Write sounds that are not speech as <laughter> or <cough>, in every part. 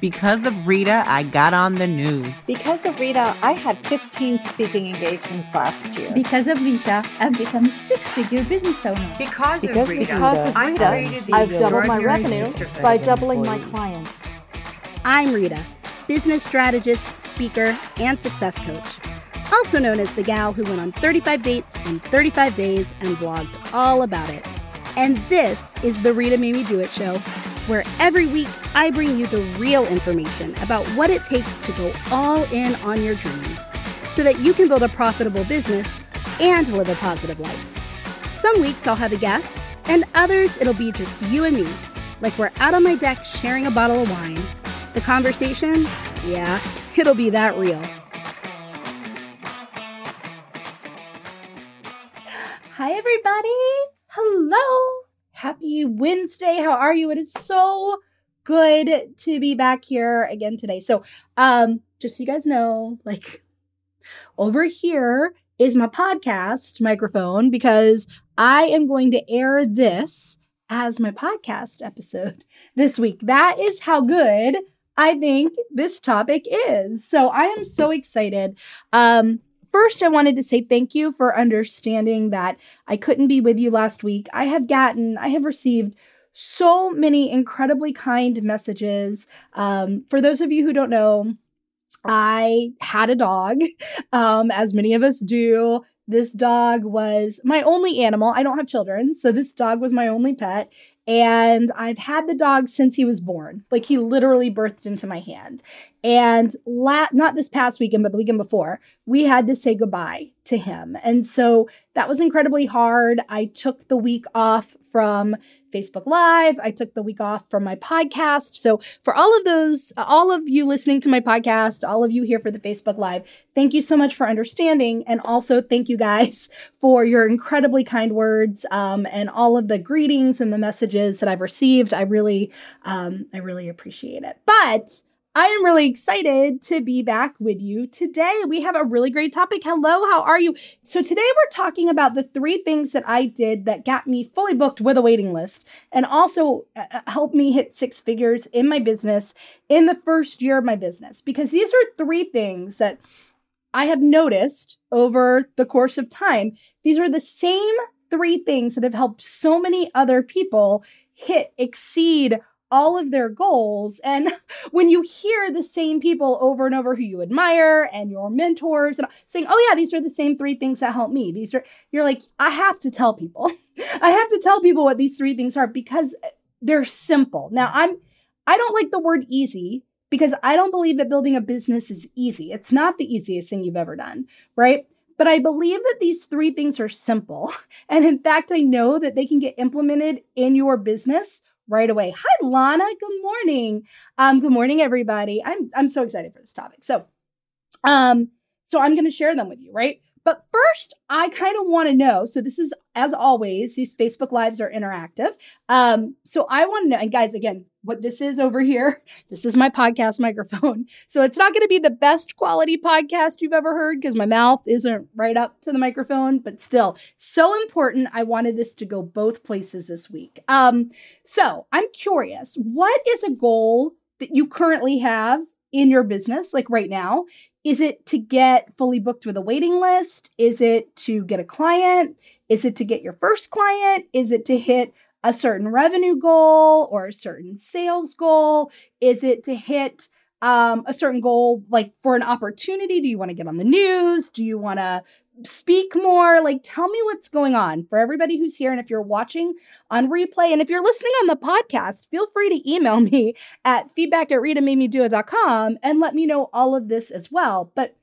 Because of Rita, I got on the news. Because of Rita, I had 15 speaking engagements last year. Because of Rita, I've become a six figure business owner. Because, Because of of Rita, Because of I Rita, created the I've doubled my revenue by of doubling my clients. I'm Rita, business strategist, speaker, and success coach. Also known as the gal who went on 35 dates in 35 days and blogged all about it. And this is the Rita Made Me Do It show, where every week I bring you the real information about what it takes to go all in on your dreams so that you can build a profitable business and live a positive life. Some weeks I'll have a guest, and others it'll be just you and me, like we're out on my deck sharing a bottle of wine. The conversation, yeah, it'll be that real. Hi, everybody. Hello. Happy Wednesday. How are you? It is so good to be back here again today. So, um, just so you guys know, like over here is my podcast microphone because I am going to air this as my podcast episode <laughs> this week. That is how good I think this topic is. So I am so excited. Um, first, I wanted to say thank you for understanding that I couldn't be with you last week. I have gotten, I have received so many incredibly kind messages. Um, for those of you who don't know, I had a dog, <laughs> um, as many of us do. This dog was my only animal. I don't have children, so this dog was my only pet. And I've had the dog since he was born. Like he literally birthed into my hand. And la- not this past weekend, but the weekend before, we had to say goodbye to him. And so that was incredibly hard. I took the week off from Facebook Live. I took the week off from my podcast. So for all of those, all of you listening to my podcast, all of you here for the Facebook Live, thank you so much for understanding. And also thank you guys <laughs> for your incredibly kind words um, and all of the greetings and the messages that I've received. I really, um, I really appreciate it. But I am really excited to be back with you today. We have a really great topic. Hello, how are you? So, today we're talking about the three things that I did that got me fully booked with a waiting list and also uh, helped me hit six figures in my business in the first year of my business. Because these are three things that I have noticed over the course of time. These are the same three things that have helped so many other people hit, exceed, all of their goals. And <laughs> when you hear the same people over and over who you admire and your mentors and saying, "Oh yeah, these are the same three things that help me." These are you're like, "I have to tell people. <laughs> I have to tell people what these three things are because eh, they're simple." Now, I'm I don't like the word easy because I don't believe that building a business is easy. It's not the easiest thing you've ever done, right? But I believe that these three things are simple. <laughs> And in fact, I know that they can get implemented in your business right away. Hi, Lana. Good morning. Um, good morning, everybody. I'm I'm so excited for this topic. So, um, so I'm going to share them with you, right? But first, I kind of want to know. So this is, as always, these Facebook lives are interactive. Um, so I want to know, and guys, again, what this is over here, <laughs> this is my podcast microphone. <laughs> So it's not going to be the best quality podcast you've ever heard because my mouth isn't right up to the microphone, but still so important. I wanted this to go both places this week. Um, so I'm curious, what is a goal that you currently have in your business, like right now? Is it to get fully booked with a waiting list? Is it to get a client? Is it to get your first client? Is it to hit a certain revenue goal or a certain sales goal? Is it to hit um, a certain goal, like for an opportunity? Do you want to get on the news? Do you want to speak more? Like, tell me what's going on for everybody who's here. And if you're watching on replay, and if you're listening on the podcast, feel free to email me <laughs> at feedback at ritamademedoit.com and let me know all of this as well. But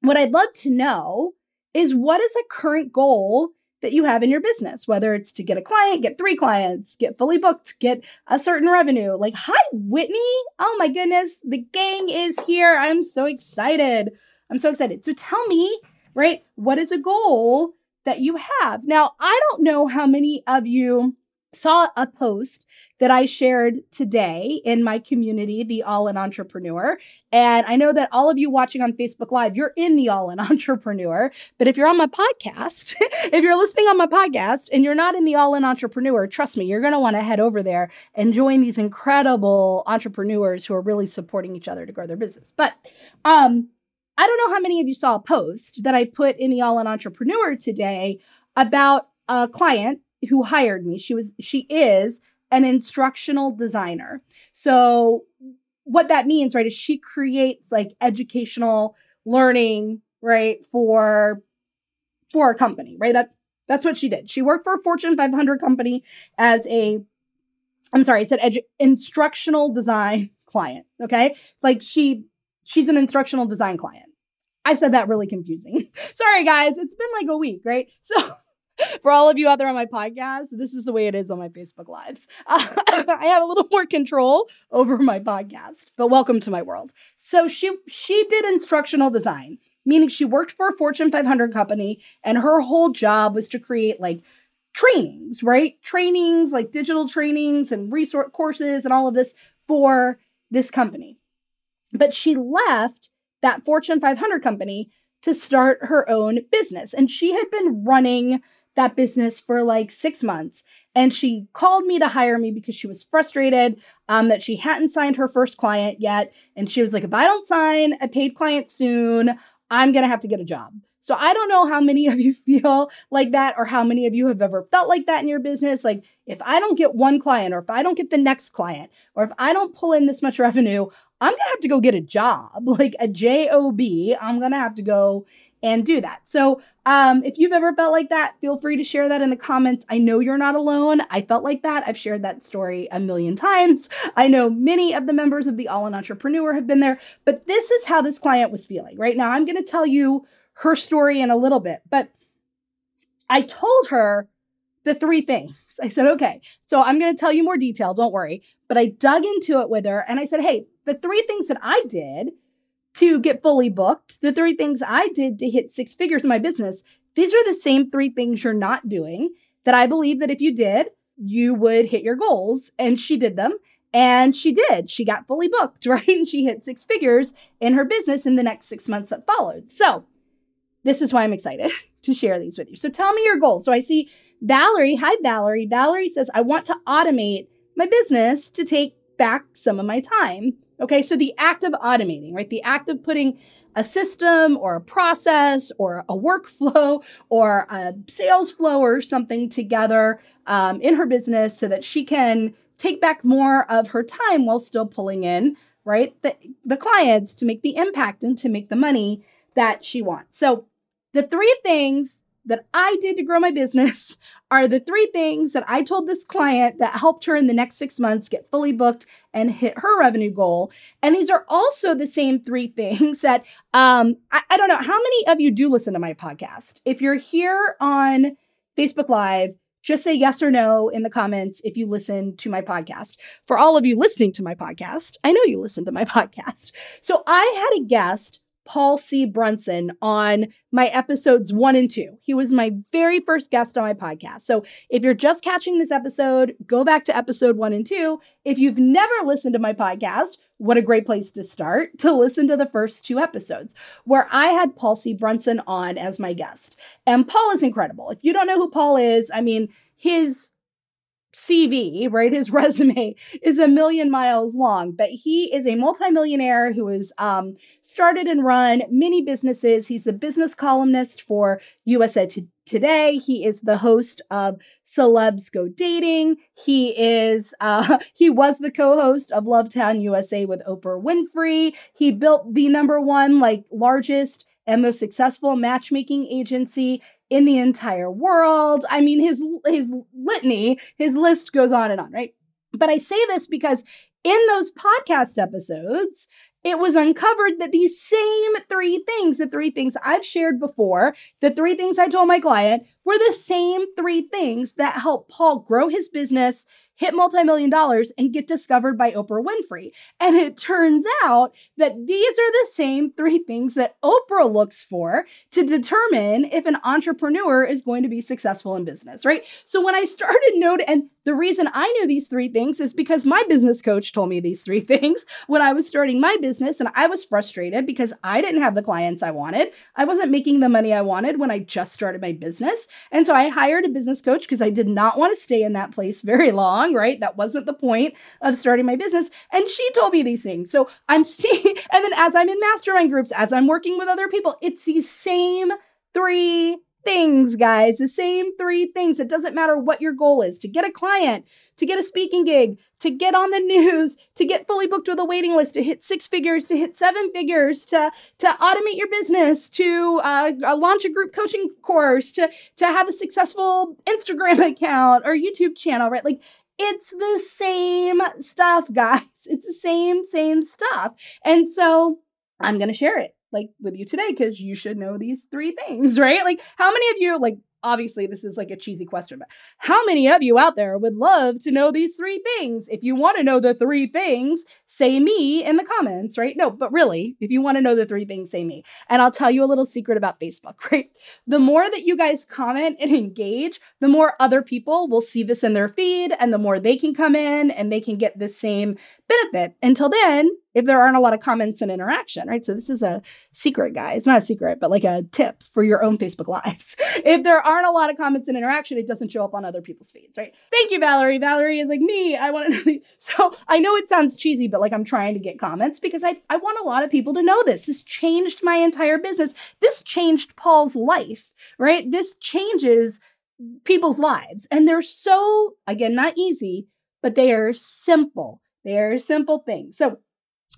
what I'd love to know is what is a current goal that you have in your business, whether it's to get a client, get three clients, get fully booked, get a certain revenue. Like, hi, Whitney. Oh my goodness, the gang is here. I'm so excited. I'm so excited. So tell me, right, what is a goal that you have? Now, I don't know how many of you saw a post that I shared today in my community, the All in Entrepreneur. And I know that all of you watching on Facebook Live, you're in the All in <laughs> Entrepreneur. But if you're on my podcast, <laughs> if you're listening on my podcast and you're not in the All in Entrepreneur, trust me, you're going to want to head over there and join these incredible entrepreneurs who are really supporting each other to grow their business. But um, I don't know how many of you saw a post that I put in the All in Entrepreneur today about a client who hired me. She was she is an instructional designer. So what that means, right, is she creates like educational learning, right, for for a company, right? That that's what she did. She worked for a Fortune 500 company as a I'm sorry, I said edu- instructional design <laughs> client, okay? Like she she's an instructional design client. I said that really confusing. <laughs> sorry guys, it's been like a week, right? So <laughs> <laughs> for all of you out there on my podcast, this is the way it is on my Facebook Lives. Uh, <laughs> I have a little more control over my podcast, but welcome to my world. So she she did instructional design, meaning she worked for a Fortune 500 company, and her whole job was to create like trainings, right? Trainings like digital trainings and resource courses and all of this for this company. But she left that Fortune 500 company to start her own business. And she had been running that business for like six months. And she called me to hire me because she was frustrated um, that she hadn't signed her first client yet. And she was like, if I don't sign a paid client soon, I'm going to have to get a job. So I don't know how many <laughs> of you feel like that or how many of you have ever felt like that in your business. Like, if I don't get one client or if I don't get the next client or if I don't pull in this much revenue, I'm going to have to go get a job, <laughs> like a job. I'm going to have to go and do that. So, um, if you've ever felt like that, feel free to share that in the comments. I know you're not alone. I felt like that. I've shared that story a million times. I know many of the members of the All in Entrepreneur have been there, but this is how this client was feeling. Right now, I'm going to tell you her story in a little bit, but I told her the three things. I said, okay, so I'm going to tell you more detail. Don't worry. But I dug into it with her and I said, hey, the three things that I did to get fully booked, the three things I did to hit six figures in my business, these are the same three things you're not doing that I believe that if you did, you would hit your goals. And she did them. And she did. She got fully booked, <laughs> right? And she hit six figures in her business in the next six months that followed. So, this is why I'm excited <laughs> to share these with you. So, tell me your goals. So, I see Valerie. Hi, Valerie. Valerie says, I want to automate my business to take back some of my time. Okay, so the act of automating, right? The act of putting a system or a process or a workflow <laughs> or a sales flow or something together um, in her business so that she can take back more of her time while still pulling in, right? The, the clients to make the impact and to make the money that she wants. So the three things that I did to grow my business are the three things that I told this client that helped her in the next six months get fully booked and hit her revenue goal. And these are also the same three <laughs> things that um, I, I don't know how many of you do listen to my podcast. If you're here on Facebook Live, just say yes or no in the comments if you listen to my podcast. For all of you listening to my podcast, I know you listen to my <laughs> podcast. So I had a guest Paul C. Brunson on my episodes one and two. He was my very first guest on my podcast. So if you're just catching this episode, go back to episode one and two. If you've never listened to my podcast, what a great place to start <laughs> to listen to the first two episodes where I had Paul C. Brunson on as my guest. And Paul is incredible. If you don't know who Paul is, I mean, his CV, right? His <laughs> resume is a million miles long, but he is a multimillionaire who has um, started and run many businesses. He's a business columnist for USA Today. He is the host of Celebs Go Dating. He is <laughs> uh, he was the co-host of Lovetown USA with Oprah Winfrey. He built the number one like largest and most successful matchmaking agency in the entire world. I mean, his his litany, his list goes on and on, right? But I say this because in those podcast episodes, it was uncovered that these same three things, the three things I've shared before, the three things I told my client, were the same three things that helped Paul grow his business, hit multi-million dollars and get discovered by Oprah Winfrey. And it turns out that these are the same three things that Oprah looks for to determine if an entrepreneur is going to be successful in business, right? So when I started note and the reason I knew these three things is because my business coach told me these three <laughs> things when I was starting my business and I was frustrated because I didn't have the clients I wanted. I wasn't making the money I wanted when I just started my business. And so I hired a business coach because I did not want to stay in that place <laughs> very long right? That wasn't the point of starting my business. And she told me these things. So I'm <laughs> seeing, and then as I'm in mastermind groups, as I'm working with other people, it's these same three things, guys, the same three things. It doesn't matter what your goal is to get a client, to get a speaking gig, to get on the news, to get fully booked with a waiting list, to hit six figures, to hit seven figures, to, to automate your business, to uh launch a group coaching course, to, to have a successful Instagram <laughs> account or YouTube channel, right? Like it's the same stuff, guys. It's the same, same stuff. And so I'm going to share it like with you today because you should know these three things, <laughs> right? Like, how many of you, like, obviously this is like a cheesy question, but how many of you out there would love to know these three things? If you want to know the three things, say me in the comments, right? No, but really, if you want to know the three things, say me. And I'll tell you a little secret about Facebook, <laughs> right? The more that you guys comment and engage, the more other people will see this in their feed and the more they can come in and they can get the same benefit. Until then, if there aren't a lot of comments and interaction, right? So this is a secret, guys. Not a secret, but like a tip for your own Facebook lives. <laughs> if there aren't a lot of comments and interaction, it doesn't show up on other people's feeds, right? Thank you, Valerie. Valerie is like me. I want to <laughs> So I know it sounds cheesy, but like I'm trying to get comments because I, I want a lot of people to know this. This changed my entire business. This changed Paul's life, right? This changes people's lives. And they're so, again, not easy, but they are simple. They are simple things. So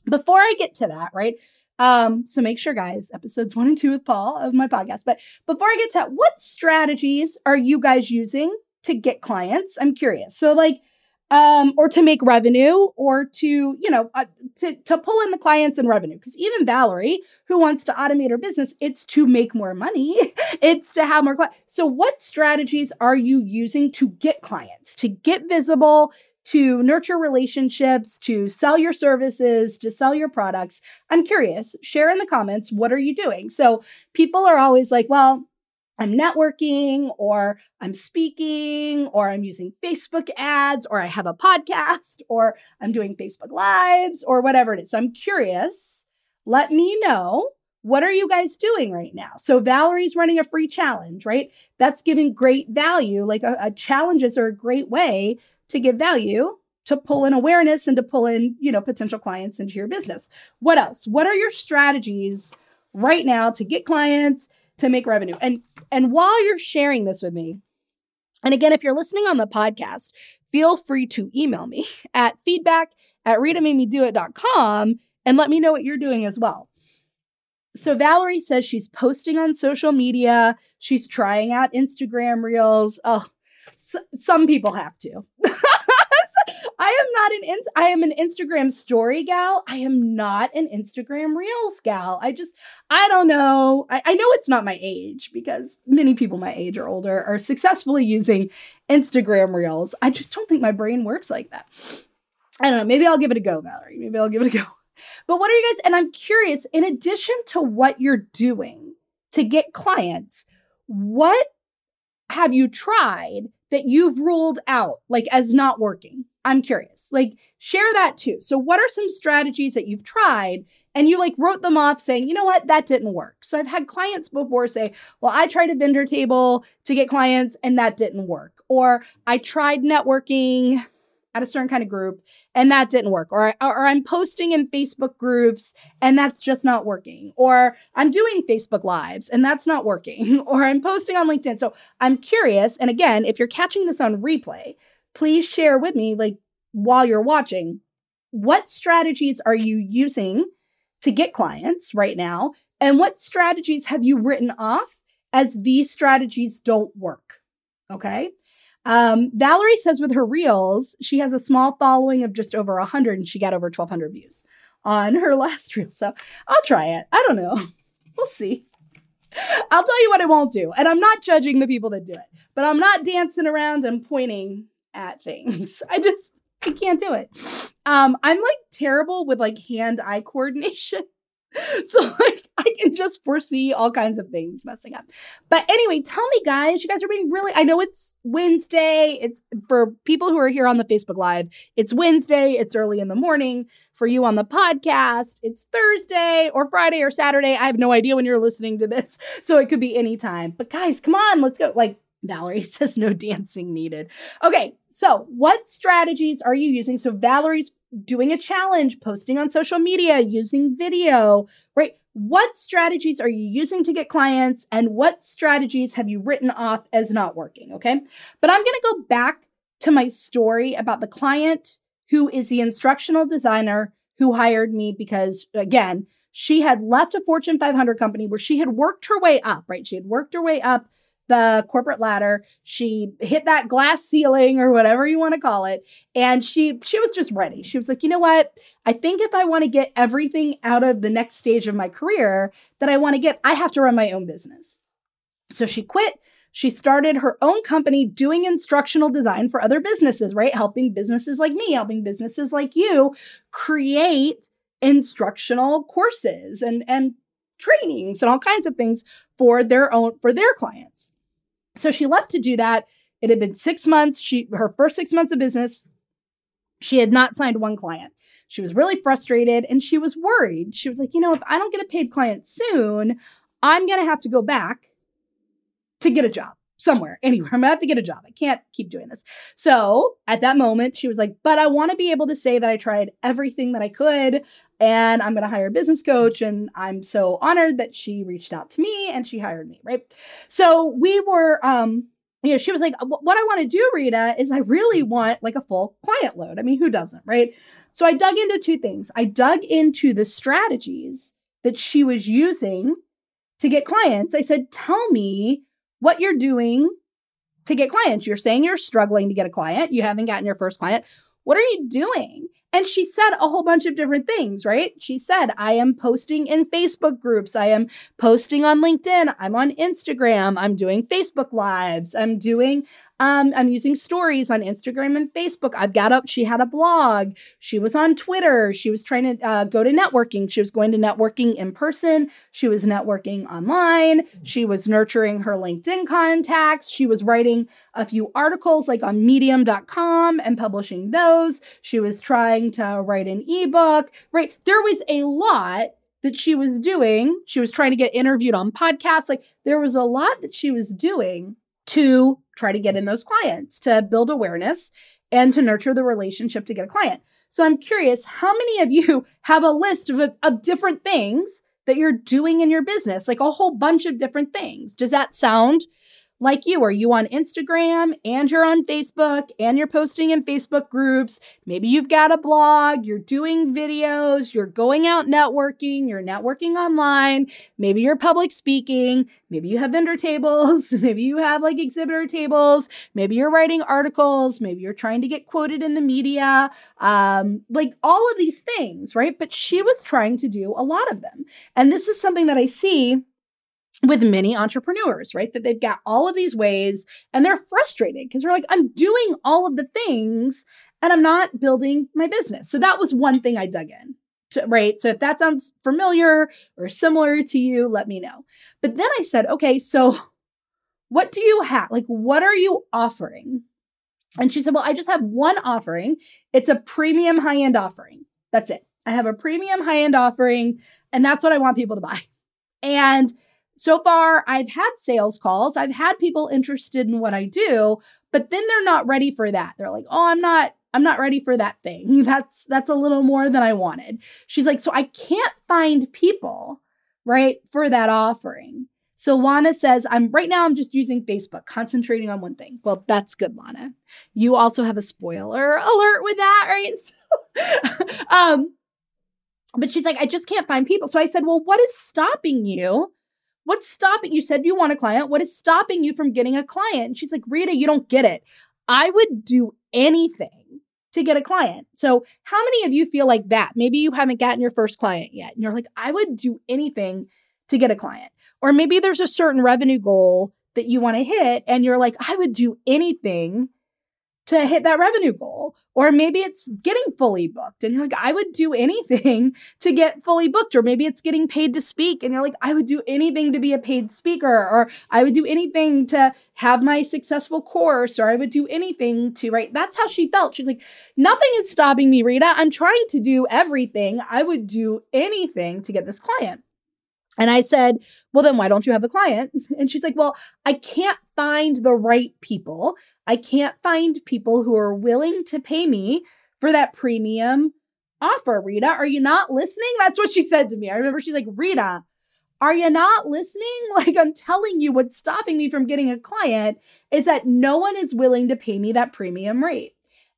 before I get to that, right? Um, so make sure, guys, episodes one and two with Paul of my podcast. But before I get to that, what strategies are you guys using to get clients? I'm curious. So, like, um, or to make revenue, or to you know, uh, to to pull in the clients and revenue. Because even Valerie, who wants to automate her business, it's to make more money. <laughs> it's to have more clients. So, what strategies are you using to get clients, to get visible, to nurture relationships, to sell your services, to sell your products. I'm curious, share in the comments, what are you doing? So people are always like, well, I'm networking or I'm speaking or I'm using Facebook ads or I have a podcast or I'm doing Facebook lives or whatever it is. So I'm curious. Let me know what are you guys doing right now? So Valerie's running a free challenge, right? That's giving great value. Like a, a challenges are a great way to give value to pull in awareness and to pull in, you know, potential clients into your business. What else? What are your strategies right now to get clients to make revenue? And and while you're sharing this with me, and again, if you're listening on the podcast, feel free to email me <laughs> at feedback at ritamademedoit.com and let me know what you're doing as well. So Valerie says she's posting on social media. She's trying out Instagram reels. Oh, s- some people have to. <laughs> I am not an in- I am an Instagram story gal. I am not an Instagram reels gal. I just I don't know. I, I know it's not my age because many people my age or older are successfully using Instagram reels. I just don't think my brain works like that. I don't know. Maybe I'll give it a go, Valerie. Maybe I'll give it a go. But what are you guys? And I'm curious, in addition to what you're doing to get clients, what have you tried that you've ruled out like as not working? I'm curious. Like, share that too. So, what are some strategies that you've tried and you like wrote them off saying, you know what, that didn't work? So, I've had clients before say, well, I tried a vendor table to get clients and that didn't work. Or I tried networking at a certain kind of group and that didn't work or, or i'm posting in facebook groups and that's just not working or i'm doing facebook lives and that's not working <laughs> or i'm posting on linkedin. So i'm curious and again if you're catching this on replay please share with me like while you're watching what strategies are you using to get clients right now and what strategies have you written off as these strategies don't work okay Um, Valerie says with her reels, she has a small following of just over 100 and she got over 1,200 views on her <laughs> last reel. So I'll try it. I don't know. <laughs> We'll see. I'll tell you what I won't do. And I'm not judging the people that do it, but I'm not dancing around and pointing at things. <laughs> I just, I can't do it. Um, I'm like terrible with like hand eye coordination. <laughs> So like I can just foresee all kinds of things messing up. But anyway, tell me guys, you guys are being really I know it's Wednesday. It's for people who are here on the Facebook live. It's Wednesday, it's early in the morning. For you on the podcast, it's Thursday or Friday or Saturday. I have no idea when you're listening to this. <laughs> So it could be any time. But guys, come on, let's go. Like Valerie <laughs> says no dancing needed. Okay, so what strategies are you using? So Valerie's doing a challenge, posting on social media, using video, right? What strategies are you using to get clients and what strategies have you written off as not working? Okay. But I'm going to go back to my story about the client who is the instructional designer who hired me because, again, she had left a Fortune 500 company where she had worked her way up, right? She had worked her way up the corporate ladder. She hit that glass ceiling or whatever you want to call it. And she she was just ready. She was like, you know what? I think if I want to get everything out of the next stage of my career that I want to get, I have to run my own business. So she quit. She started her own company doing instructional design for other businesses, right? Helping businesses like me, helping businesses like you create instructional courses and and trainings and all kinds of things for their own for their clients. So she left to do that. It had been six months. She her first six months of business. She had not signed one client. She was really frustrated and she was worried. She was like, you know, if I don't get a paid client soon, I'm to have to go back to get a job somewhere, <laughs> anywhere. I'm gonna have to get a job. I can't keep doing this. So at that moment, she was like, but I want to be able to say that I tried everything that I could and I'm gonna hire a business coach. And I'm so honored that she reached out to me and she hired me, right? So we were, um, you know, she was like, what I want to do, Rita, is I really want like a full client load. I mean, who doesn't, right? So I dug into two things. I dug into the strategies that she was using to get clients. I said, tell me what you're doing to get clients. You're saying you're struggling to get a client, you haven't gotten your first client. What are you doing? And she said a whole bunch of different things, right? She said, I am posting in Facebook groups. I am posting on LinkedIn. I'm on Instagram. I'm doing Facebook Lives. I'm doing um, I'm using stories on Instagram and Facebook. I've got up, she had a blog. She was on Twitter. She was trying to uh, go to networking. She was going to networking in person. She was networking online. She was nurturing her LinkedIn contacts. She was writing a few articles like on medium.com and publishing those. She was trying to write an ebook, right? There was a lot that she was doing. She was trying to get interviewed on podcasts. Like there was a lot that she was doing to try to get in those clients, to build awareness and to nurture the relationship to get a client. So I'm curious, how many of you <laughs> have a list of, of different things that you're doing in your business, like a whole bunch of different things? Does that sound like you? Are you on Instagram and you're on Facebook and you're posting in Facebook groups? Maybe you've got a blog, you're doing videos, you're going out networking, you're networking online. Maybe you're public speaking. Maybe you have vendor tables. <laughs> Maybe you have like exhibitor tables. Maybe you're writing articles. Maybe you're trying to get quoted in the media. Um, like all of these things, right? But she was trying to do a lot of them. And this is something that I see with many entrepreneurs, right? That they've got all of these ways and they're frustrated because they're like, I'm doing all of the things and I'm not building my business. So that was one thing I dug in. To, right. So if that sounds familiar or similar to you, let me know. But then I said, okay, so what do you have? Like, what are you offering? And she said, well, I just have one offering. It's a premium high end offering. That's it. I have a premium high end offering, and that's what I want people to buy. And so far I've had sales calls. I've had people interested in what I do, but then they're not ready for that. They're like, "Oh, I'm not I'm not ready for that thing. <laughs> That's that's a little more than I wanted." She's like, "So I can't find people, right, for that offering." So Lana says, I'm right now I'm just using Facebook, concentrating on one thing. Well, that's good, Lana. You also have a spoiler alert with that, right? <laughs> So, um, but she's like, I just can't find people. So I said, Well, what is stopping you What's stopping you? Said you want a client. What is stopping you from getting a client? And she's like, Rita, you don't get it. I would do anything to get a client. So, how many of you feel like that? Maybe you haven't gotten your first client yet, and you're like, I would do anything to get a client. Or maybe there's a certain revenue goal that you want to hit, and you're like, I would do anything to hit that revenue goal. Or maybe it's getting fully booked and you're like, I would do anything <laughs> to get fully booked. Or maybe it's getting paid to speak and you're like, I would do anything to be a paid speaker. Or I would do anything to have my successful course. Or I would do anything to, right? That's how she felt. She's like, nothing is stopping me, Rita. I'm trying to do everything. I would do anything to get this client. And I said, Well, then why don't you have the client? <laughs> And she's like, Well, I can't find the right people. I can't find people who are willing to pay me for that premium offer. Rita, are you not listening? That's what she said to me. I remember she's like, Rita, are you not listening? <laughs> Like, I'm telling you, what's stopping me from getting a client is that no one is willing to pay me that premium rate.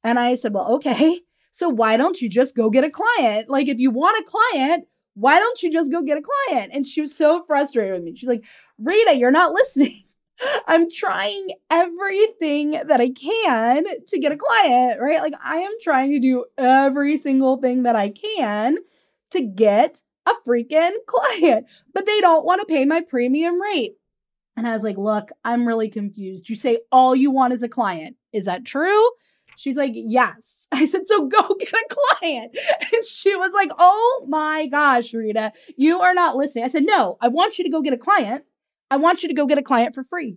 And I said, Well, okay. So why don't you just go get a client? Like, if you want a client, why don't you just go get a client? And she was so frustrated with me. She's like, Rita, you're not <laughs> listening. I'm trying everything that I can to get a client, right? Like, I am trying to do every single thing that I can to get a freaking <laughs> client, but they don't want to pay my premium rate. And I was like, look, I'm really confused. You say all you want is a client. Is that true? She's like, Yes. <laughs> I said, So go <laughs> get a client. And she was like, Oh my gosh, Rita, you are not listening. I said, No, I want you to go get a client. I want you to go get a client for free.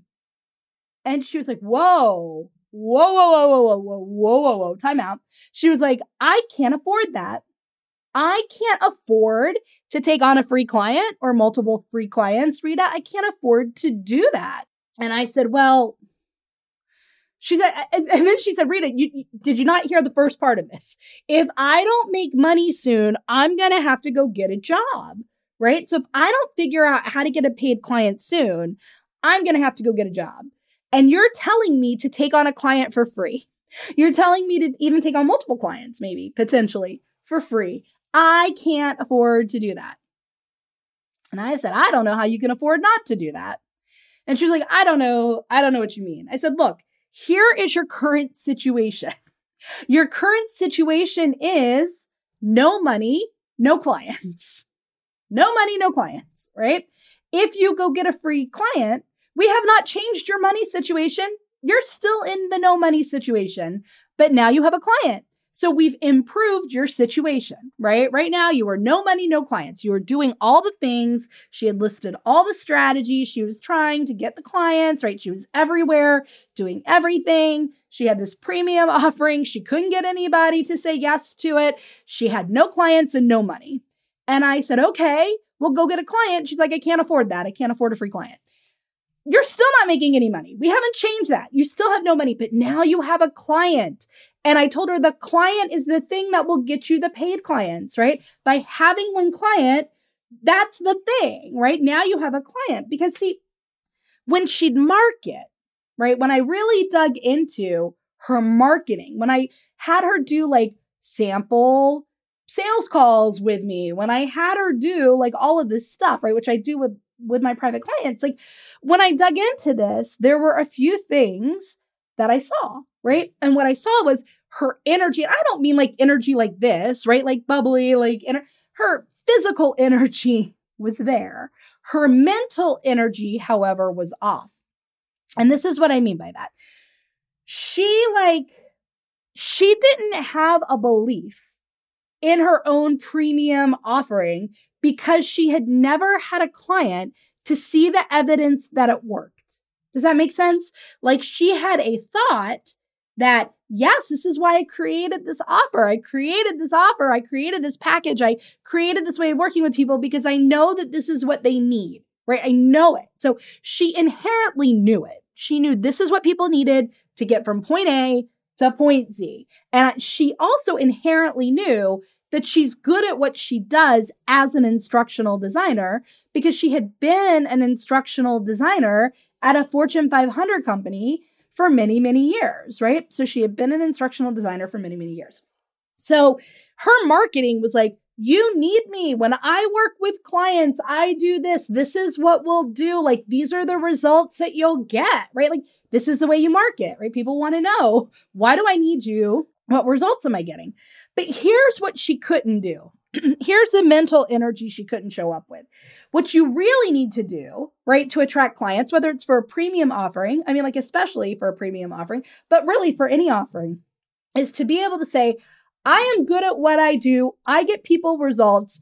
And she was like, Whoa, whoa, whoa, whoa, whoa, whoa, whoa, whoa, whoa, time out. She was like, I can't afford that. I can't afford to take on a free client or multiple free clients, Rita. I can't afford to do that. And I said, Well, she said, and then she said, Rita, you, did you not hear the first part of this? If I don't make money soon, I'm going to have to go get a job, right? So if I don't figure out how to get a paid client soon, I'm going to have to go get a job. And you're telling me to take on a client for free. <laughs> You're telling me to even take on multiple clients, maybe potentially for free. I can't afford to do that. And I said, I don't know how you can afford not to do that. And she was like, I don't know. I don't know what you mean. I said, look, here is your current situation. <laughs> Your current situation is no money, no clients. No money, no clients, right? If you go get a free client, we have not changed your money situation. You're still in the no money situation, but now you have a client. So we've improved your situation, right? Right now, you are no money, no clients. You are doing all the things. She had listed all the strategies she was trying to get the clients, right? She was everywhere doing everything. She had this premium <laughs> offering. She couldn't get anybody to say yes to it. She had no clients and no money. And I said, okay, we'll go get a client. She's like, I can't afford that. I can't afford a free client you're still not making any money. We haven't changed that. You still have no money, but now you have a client. And I told her the client is the thing that will get you the paid clients, right? By having one client, that's the thing, right? Now you have a client because see, when she'd market, right? When I really dug into her marketing, when I had her do like sample sales calls with me, when I had her do like all of this stuff, right? Which I do with with my private clients, like when I dug into this, there were a few things that I saw, right? And what I saw was her energy. And I don't mean like energy like this, right? Like bubbly, like ener- her physical <laughs> energy was there. Her mental energy, however, was off. And this is what I mean by that. She like she didn't have a belief in her own premium offering because she had never had a client to see the evidence that it worked. Does that make sense? Like she had a thought that, yes, this is why I created this offer. I created this offer. I created this package. I created this way of working with people because I know that this is what they need, right? I know it. So she inherently knew it. She knew this is what people needed to get from point A to point Z. And she also inherently knew that she's good at what she does as an instructional designer because she had been an instructional designer at a Fortune 500 company for many, many years, right? So she had been an instructional designer for many, many years. So her marketing was like, you need me. When I work with clients, I do this. This is what we'll do. Like, these are the results that you'll get, right? Like, this is the way you market, right? People want to know why do I need you? What results am I getting? But here's what she couldn't do. <clears throat> here's the mental energy she couldn't show up with. What you really need to do, right, to attract clients, whether it's for a premium offering, I mean, like, especially for a premium offering, but really for any offering, is to be able to say, I am good at what I do. I get people results.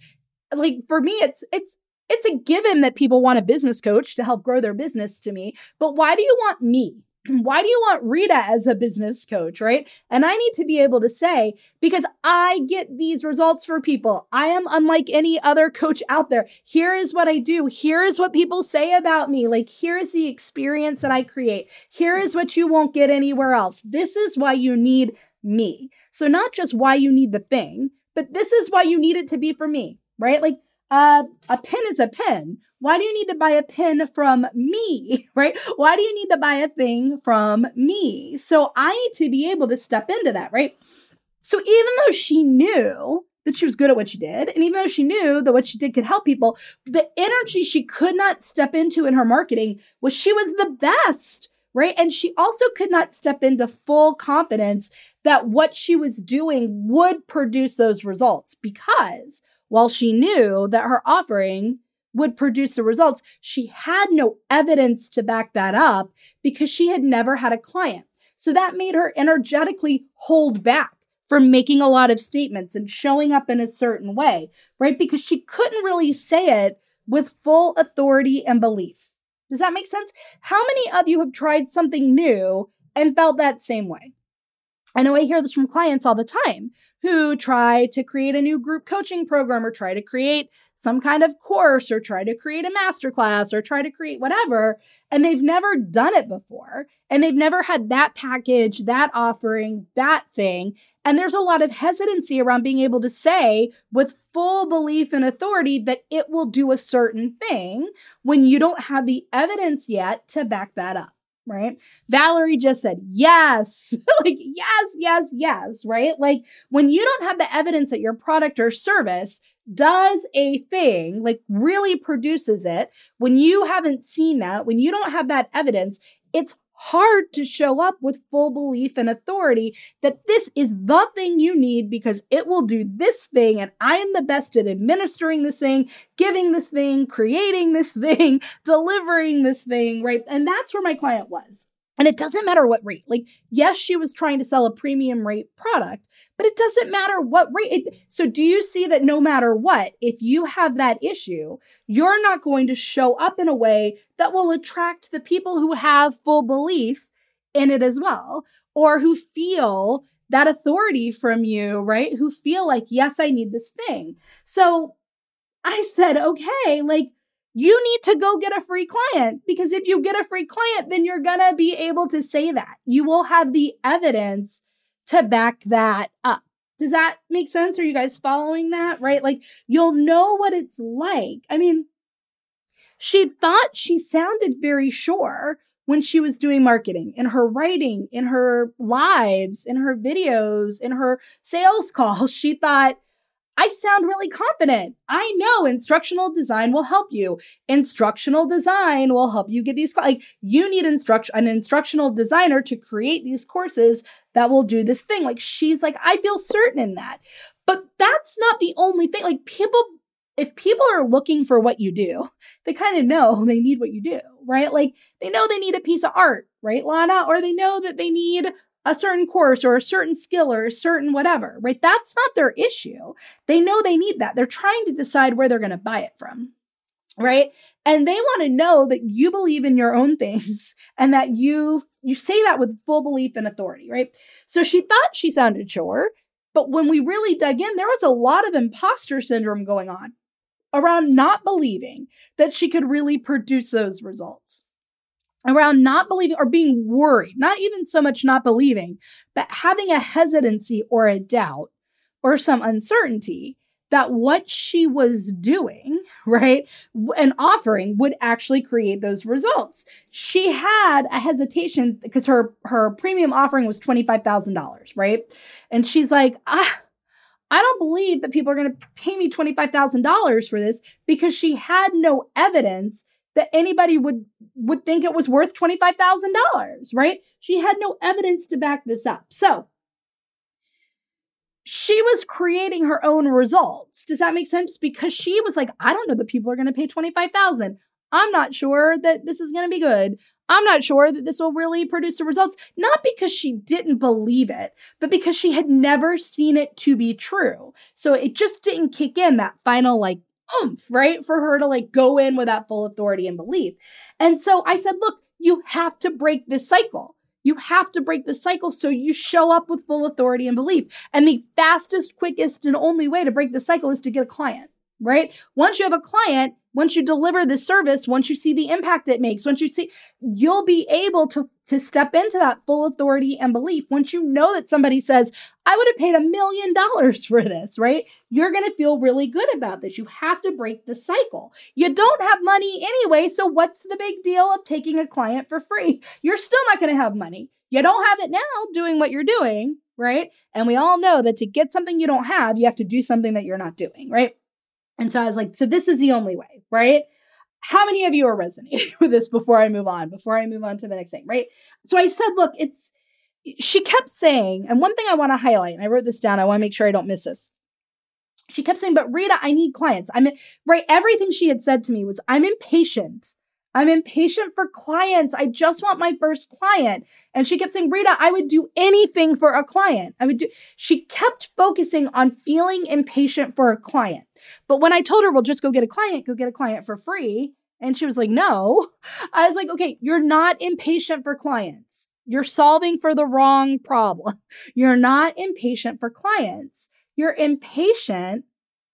Like for me, it's it's it's a given that people want a business coach to help grow their business to me. But why do you want me? <clears throat> Why do you want Rita as a business coach, right? And I need to be able to say, because I get these results for people. I am unlike any other coach out there. Here is what I do. Here is what people say about me. Like, here is the experience that I create. Here is what you won't get anywhere else. This is why you need me. So not just why you need the thing, but this is why you need it to be for me, right? Like uh, a pen is a pen. Why do you need to buy a pen from me, <laughs> right? Why do you need to buy a thing from me? So I need to be able to step into that, right? So even though she knew that she was good at what she did, and even though she knew that what she did could help people, the energy she could not step into in her marketing was she was the best right? And she also could not step into full confidence that what she was doing would produce those results because while she knew that her offering would produce the results, she had no evidence to back that up because she had never had a client. So that made her energetically hold back from making a lot of statements and showing up in a certain way, right? Because she couldn't really say it with full authority and belief. Does that make sense? How many of you have tried something new and felt that same way? I know I hear this from clients all the time who try to create a new group coaching program or try to create some kind of course or try to create a masterclass or try to create whatever. And they've never done it before. And they've never had that package, that offering, that thing. And there's a lot of hesitancy around being able to say with full belief and authority that it will do a certain thing when you don't have the evidence yet to back that up right? Valerie just said, yes, <laughs> like, yes, yes, yes, right? Like, when you don't have the evidence that your product or service does a thing, like really produces it, when you haven't seen that, when you don't have that evidence, it's hard to show up with full belief and authority that this is the thing you need because it will do this thing and I am the best at administering this thing, giving this thing, creating this <laughs> thing, delivering this thing, right? And that's where my client was. And it doesn't matter what rate. Like, yes, she was trying to sell a premium rate product, but it doesn't matter what rate. It, so, do you see that no matter what, if you have that issue, you're not going to show up in a way that will attract the people who have full belief in it as well, or who feel that authority from you, right? Who feel like, yes, I need this thing. So, I said, okay, like, you need to go get a free client because if you get a free client, then you're going to be able to say that. You will have the evidence to back that up. Does that make sense? Are you guys following that? Right? Like you'll know what it's like. I mean, she thought she sounded very sure when she was doing marketing in her writing, in her lives, in her videos, in her sales calls. <laughs> She thought, I sound really confident. I know instructional design will help you. Instructional design will help you get these like you need instruction an instructional designer to create these courses that will do this thing. Like she's like I feel certain in that. But that's not the only thing. Like people if people are looking for what you do, <laughs> they kind of know they need what you do, right? Like they know they need a piece of art, right, Lana? Or they know that they need a certain course or a certain skill or a certain whatever, right? That's not their issue. They know they need that. They're trying to decide where they're going to buy it from. Right? And they want to know that you believe in your own <laughs> things and that you you say that with full belief and authority, right? So she thought she sounded sure, but when we really dug in, there was a lot of imposter syndrome going on around not believing that she could really produce those results around not believing or being worried, not even so much not believing, but having a hesitancy or a doubt or some uncertainty that what she was doing, <laughs> right, and offering would actually create those results. She had a hesitation because her her premium offering was $25,000, right? And she's like, "Ah, I don't believe that people are going to pay me $25,000 for this because she had no evidence that anybody would would think it was worth $25,000, right? She had no evidence to back this up. So, she was creating her own results. Does that make sense? Because she was like, I don't know that people are going to pay 25,000. I'm not sure that this is going to be good. I'm not sure that this will really produce the results. Not because she didn't believe it, but because she had never seen it to be true. So it just didn't kick in that final, like, oomph, right? For her to like go in with that full authority and belief. And so I said, look, you have to break this cycle. You have to break the cycle so you show up with full authority and belief. And the fastest, quickest, and only way to break the cycle is to get a client, right? Once you have a client, once you deliver the service, once you see the impact it makes, once you see, you'll be able to, to step into that full authority and belief. Once you know that somebody says, I would have paid a million dollars for this, right? You're going to feel really good about this. You have to break the cycle. You don't have money anyway, so what's the big deal of taking a client for free? You're still not going to have money. You don't have it now doing what you're doing, right? And we all know that to get something you don't have, you have to do something that you're not doing, right? And so I was like, so this is the only way, right? How many of you are resonating <laughs> with this before I move on, before I move on to the next thing, right? So I said, look, it's, she kept saying, and one thing I want to highlight, and I wrote this down, I want to make sure I don't miss this. She kept saying, but Rita, I need clients. I'm right. Everything she had said to me was, I'm impatient. I'm impatient for clients. I just want my first client. And she kept saying, Rita, I would do anything for a client. I would do, she kept focusing on feeling impatient for a client. But when I told her, well, just go get a client, go get a client for free. And she was like, no. <laughs> I was like, okay, you're not impatient for clients. You're solving for the wrong problem. <laughs> You're not impatient for clients. You're impatient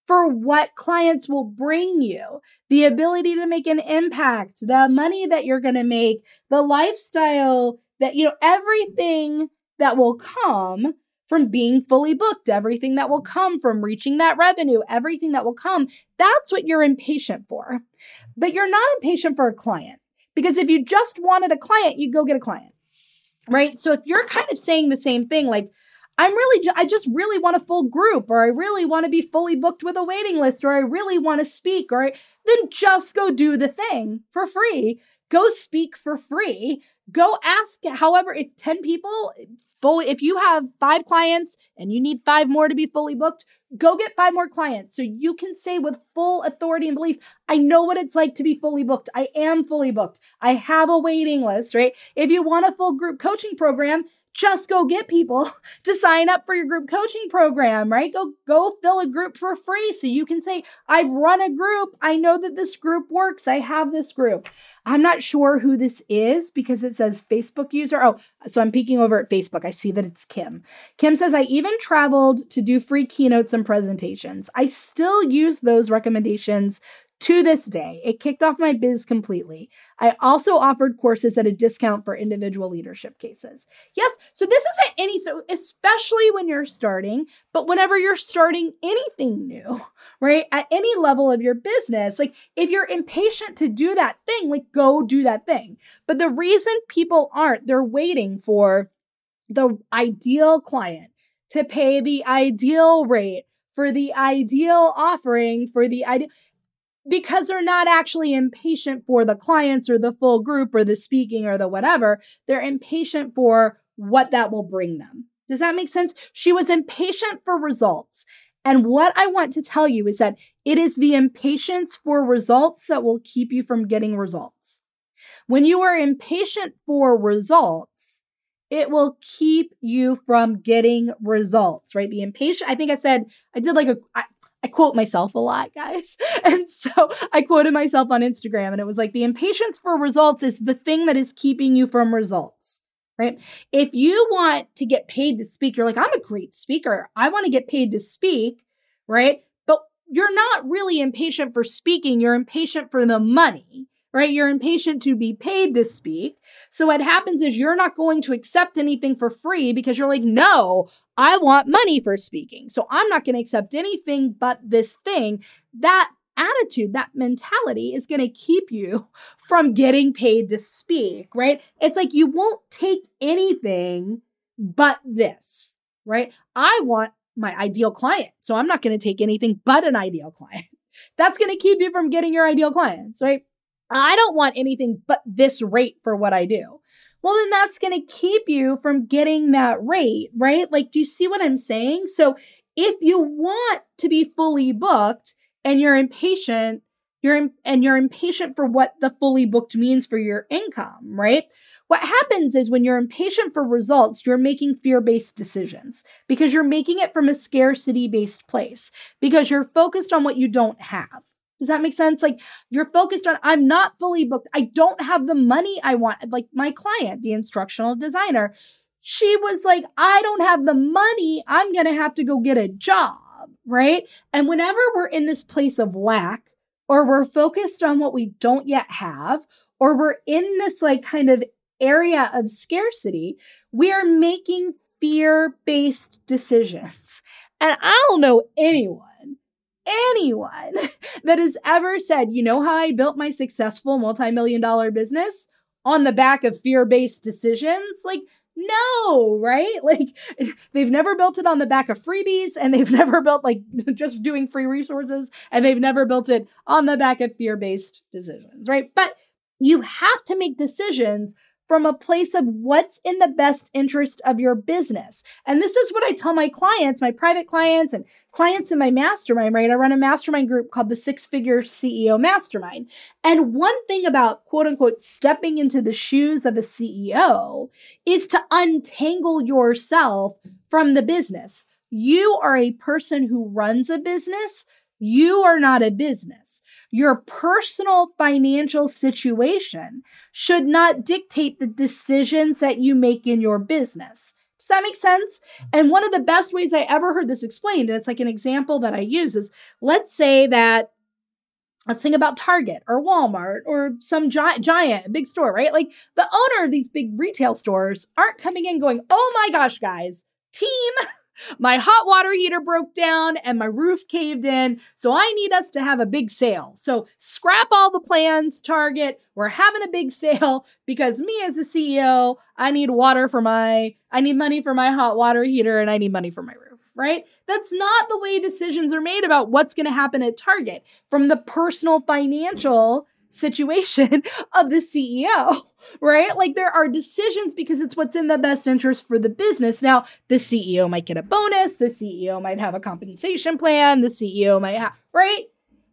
for what clients will bring you, the ability to make an impact, the money that you're going to make, the lifestyle that, you know, everything that will come from being fully booked, everything that will come from reaching that revenue, everything that will come. That's what you're impatient for. But you're not impatient for a client because if you just wanted a client, you'd go get a client. Right. So if you're kind of saying the same thing, like, I'm really, I just really want a full group, or I really want to be fully booked with a waiting list, or I really want to speak, or I, then just go do the thing for free. Go speak for free. Go ask, however, if 10 people fully, if you have five clients and you need five more to be fully booked, go get five more clients so you can say with full authority and belief, I know what it's like to be fully booked. I am fully booked. I have a waiting list, right? If you want a full group coaching program, just go get people <laughs> to sign up for your group coaching program, right? Go go fill a group for free so you can say, "I've run a group. I know that this group works. I have this group." I'm not sure who this is because it says Facebook user. Oh, so I'm peeking over at Facebook. I see that it's Kim. Kim says, "I even traveled to do free keynotes and presentations. I still use those recommendations to this day, it kicked off my biz completely. I also offered courses at a discount for individual leadership cases. Yes, so this isn't any, so especially when you're starting, but whenever you're starting anything new, <laughs> right? At any level of your business, like if you're impatient to do that thing, like go do that thing. But the reason people aren't, they're waiting for the ideal client to pay the ideal rate for the ideal offering for the ideal because they're not actually impatient for the clients or the full group or the speaking or the whatever. They're impatient for what that will bring them. Does that make sense? She was impatient for results. And what I want to tell you is that it is the impatience for results that will keep you from getting results. When you are impatient for results, it will keep you from getting results, right? The impatient, I think I said, I did like a, I, quote myself a lot, guys. <laughs> And so I quoted myself on Instagram and it was like the impatience for results is the thing that is keeping you from results, right? If you want to get paid to speak, you're like, I'm a great speaker. I want to get paid to speak, right? But you're not really impatient for speaking, you're impatient for the money right? You're impatient to be paid to speak. So what happens is you're not going to accept anything for free because you're like, no, I want money for speaking. So I'm not going to accept anything but this thing. That attitude, that mentality is going to keep you <laughs> from getting paid to speak, right? It's like you won't take anything but this, right? I want my ideal client. So I'm not going to take anything but an ideal client. <laughs> That's going to keep you from getting your ideal clients, right? I don't want anything but this rate for what I do. Well, then that's going to keep you from getting that rate, right? Like, do you see what I'm saying? So if you want to be fully booked and you're impatient, you're and you're impatient for what the fully booked means for your income, right? What happens is when you're impatient for results, you're making fear-based decisions because you're making it from a scarcity-based place because you're focused on what you don't have. Does that make sense? Like you're focused on, I'm not fully booked. I don't have the money I want. Like my client, the instructional designer, she was like, I don't have the money. I'm going to have to go get a job. Right. And whenever we're in this place of lack, or we're focused on what we don't yet have, or we're in this like kind of area of scarcity, we are making fear based decisions. And I don't know anyone, anyone <laughs> that has ever said, you know how I built my successful multi million dollar business? On the back of fear based decisions? Like, no, right? <laughs> Like they've never built it on the back of freebies and they've <laughs> never built like just doing free resources and they've never built it on the back of fear based decisions, right? But you have to make decisions from a place of what's in the best interest of your business. And this is what I tell my clients, my private clients and clients in my mastermind, right? I run a mastermind group called the Six Figure CEO Mastermind. And one thing about quote unquote stepping into the shoes of a CEO is to untangle yourself from the business. You are a person who runs a business. You are not a business. Your personal financial situation should not dictate the decisions that you make in your business. Does that make sense? Mm-hmm. And one of the best ways I ever heard this explained, and it's like an example that I use, is let's say that let's think about Target or Walmart or some giant, giant big store, right? Like the owner of these big retail stores aren't coming in going, oh my gosh, guys, team, my hot water heater broke down and my roof caved in. So I need us to have a big sale. So scrap all the plans, Target. We're having a big sale because me as a CEO, I need water for my, I need money for my hot water heater and I need money for my roof, right? That's not the way decisions are made about what's going to happen at Target from the personal financial situation <laughs> of the CEO, right? Like there are decisions because it's what's in the best interest for the business. Now, the CEO might get a bonus, the CEO might have a compensation plan, the CEO might have, right?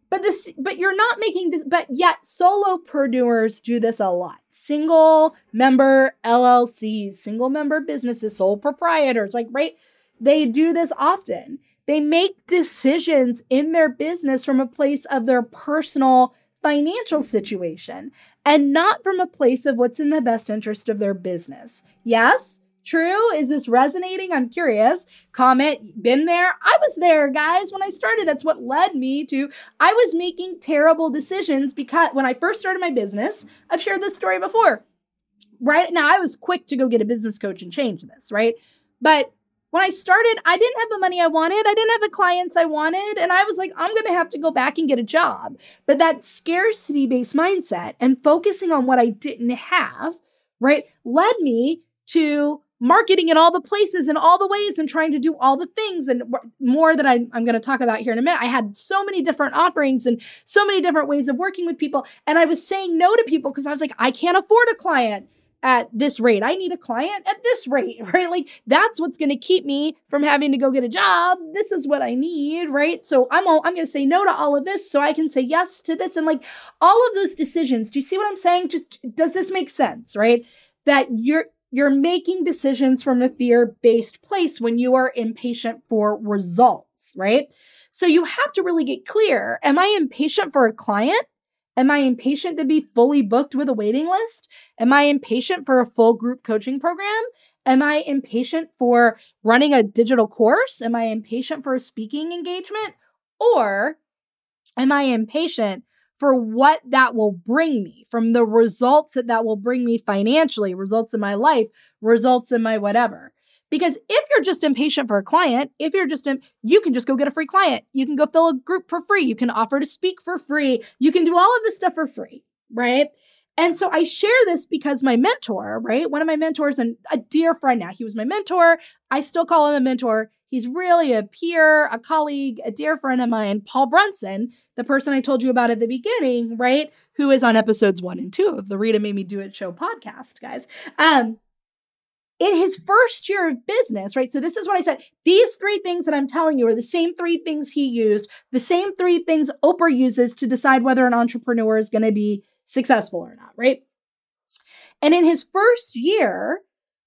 But this, but you're not making this, but yet solopreneurs do this a lot. Single member LLCs, single member businesses, sole proprietors, like, right? They do this often. They make decisions in their business from a place of their personal financial situation and not from a place of what's in the best interest of their business. Yes? True? Is this resonating? I'm curious. Comment, been there? I was there, guys, when I started. That's what led me to I was making terrible decisions because when I first started my business, I've shared this story before. Right now, I was quick to go get a business coach and change this, right? But when I started, I didn't have the money I wanted. I didn't have the clients I wanted. And I was like, I'm going to have to go back and get a job. But that scarcity based mindset and focusing on what I didn't have, right, led me to marketing in all the places and all the ways and trying to do all the things and more that I, am going to talk about here in a minute. I had so many different offerings and so many different ways of working with people. And I was saying no to people because I was like, I can't afford a client at this rate. I need a client at this rate, <laughs> right? Like that's what's going to keep me from having to go get a job. This is what I need, right? So I'm all, I'm going to say no to all of this so I can say yes to this and like all of those decisions. Do you see what I'm saying? Just does this make sense, right? That you're you're making decisions from a fear-based place when you are impatient for results, right? So you have to really get clear. Am I impatient for a client? Am I impatient to be fully booked with a waiting list? Am I impatient for a full group coaching program? Am I impatient for running a digital course? Am I impatient for a speaking engagement? Or am I impatient for what that will bring me from the results that that will bring me financially, results in my life, results in my whatever? Because if you're just impatient for a client, if you're just, in, you can just go get a free client. You can go fill a group for free. You can offer to speak for free. You can do all of this stuff for free, right? And so I share this because my mentor, right? One of my mentors and a dear friend now, he was my mentor. I still call him a mentor. He's really a peer, a colleague, a dear friend of mine, Paul Brunson, the person I told you about at the beginning, right? Who is on episodes one and two of the Rita Made Me Do It show podcast, guys. Um, in his first year of business, right? So this is what I said. These three things that I'm telling you are the same three things he used, the same three things Oprah uses to decide whether an entrepreneur is going to be successful or not, right? And in his first year,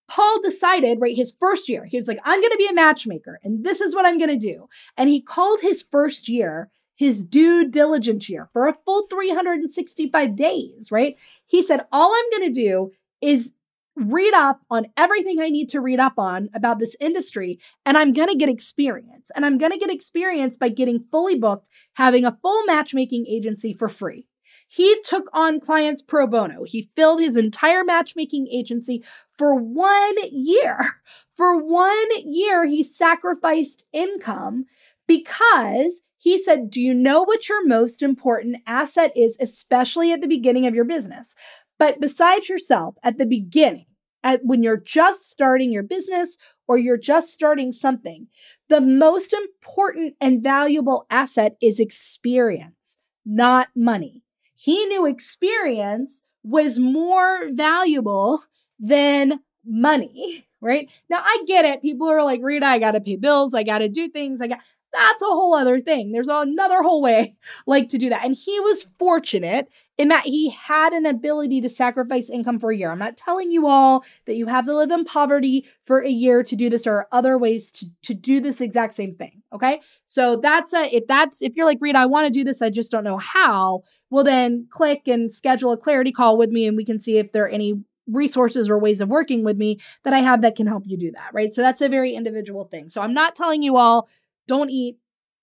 Paul decided, right, his first year, he was like, I'm going to be a matchmaker and this is what I'm going to do. And he called his first year his due diligence year for a full 365 days, right? He said, All I'm going to do is read up on everything I need to read up on about this industry, and I'm going to get experience. And I'm going to get experience by getting fully booked, having a full matchmaking agency for free. He took on clients pro bono. He filled his entire matchmaking agency for one year. <laughs> For one year, he sacrificed income because he said, Do you know what your most important asset is, especially at the beginning of your business? But besides yourself, at the beginning, at when you're just starting your business or you're just starting something, the most important and valuable asset is experience, not money. He knew experience was more valuable than money, <laughs> right? Now I get it. People are like, Rita, I got to pay bills. I got to do things. I got, that's a whole other thing. There's another whole way <laughs> like to do that. And he was fortunate in that he had an ability to sacrifice income for a year. I'm not telling you all that you have to live in poverty for a year to do this. Are other ways to, to do this exact same thing. Okay. So that's a, if that's, if you're like, Rita, I want to do this, I just don't know how, well, then click and schedule a clarity call with me and we can see if there are any resources or ways of working with me that I have that can help you do that. Right. So that's a very individual thing. So I'm not telling you all, don't eat,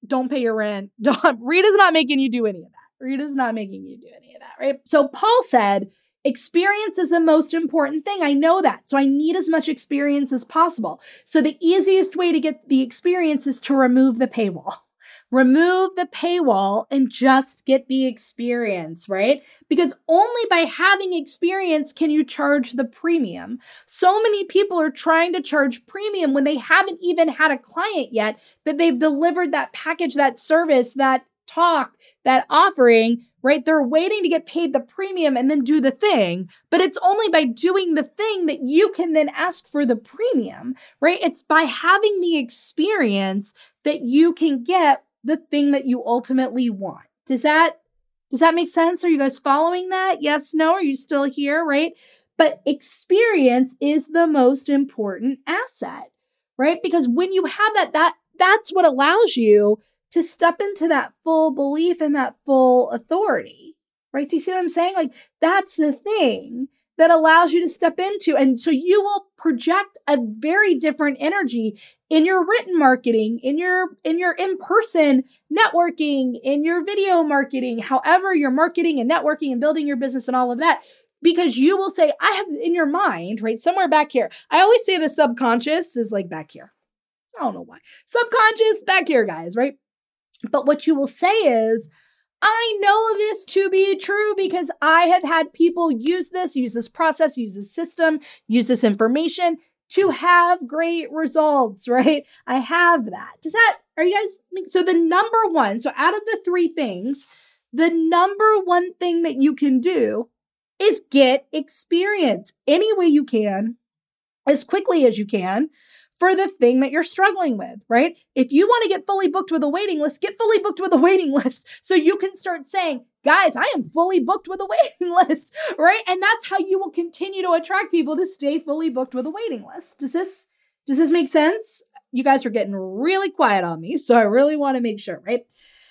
don't pay your rent. <laughs> Don't, Rita's not making you do any of that. Rita's not making you do any of that, right? So Paul said, experience is the most important thing. I know that. So I need as much experience as possible. So the easiest way to get the experience is to remove the paywall. <laughs> Remove the paywall and just get the experience, right? Because only by having experience can you charge the premium. So many people are trying to charge premium when they haven't even had a client yet that they've delivered that package, that service, that talk, that offering, right? They're waiting to get paid the premium and then do the thing. But it's only by doing the thing that you can then ask for the premium, right? It's by having the experience that you can get the thing that you ultimately want. Does that does that make sense? Are you guys following that? Yes, no? Are you still here, right? But experience is the most important asset, right? Because when you have that that that's what allows you to step into that full belief and that full authority, right? Do you see what I'm saying? Like, that's the thing that allows you to step into. And so you will project a very different energy in your written marketing, in your in your in-person networking, in your video marketing, however you're marketing and networking and building your business and all of that. Because you will say, I have in your mind, right? Somewhere back here. I always say the subconscious is like back here. I don't know why. Subconscious back here, guys, right? But what you will say is, I know this to be true because I have had people use this, use this process, use this system, use this information to mm. have great results, <laughs> right? I have that. Does that, are you guys, so the number one, so out of the three things, the number one thing that you can do is get experience any way you can, as quickly as you can, for the thing that you're struggling with, right? If you want to get fully booked with a waiting list, get fully booked with a waiting <laughs> list so you can start saying, guys, I am fully booked with a <laughs> waiting list, right? And that's how you will continue to attract people to stay fully booked with a waiting list. Does this does this make sense? You guys are getting really quiet on me, so I really want to make sure, right?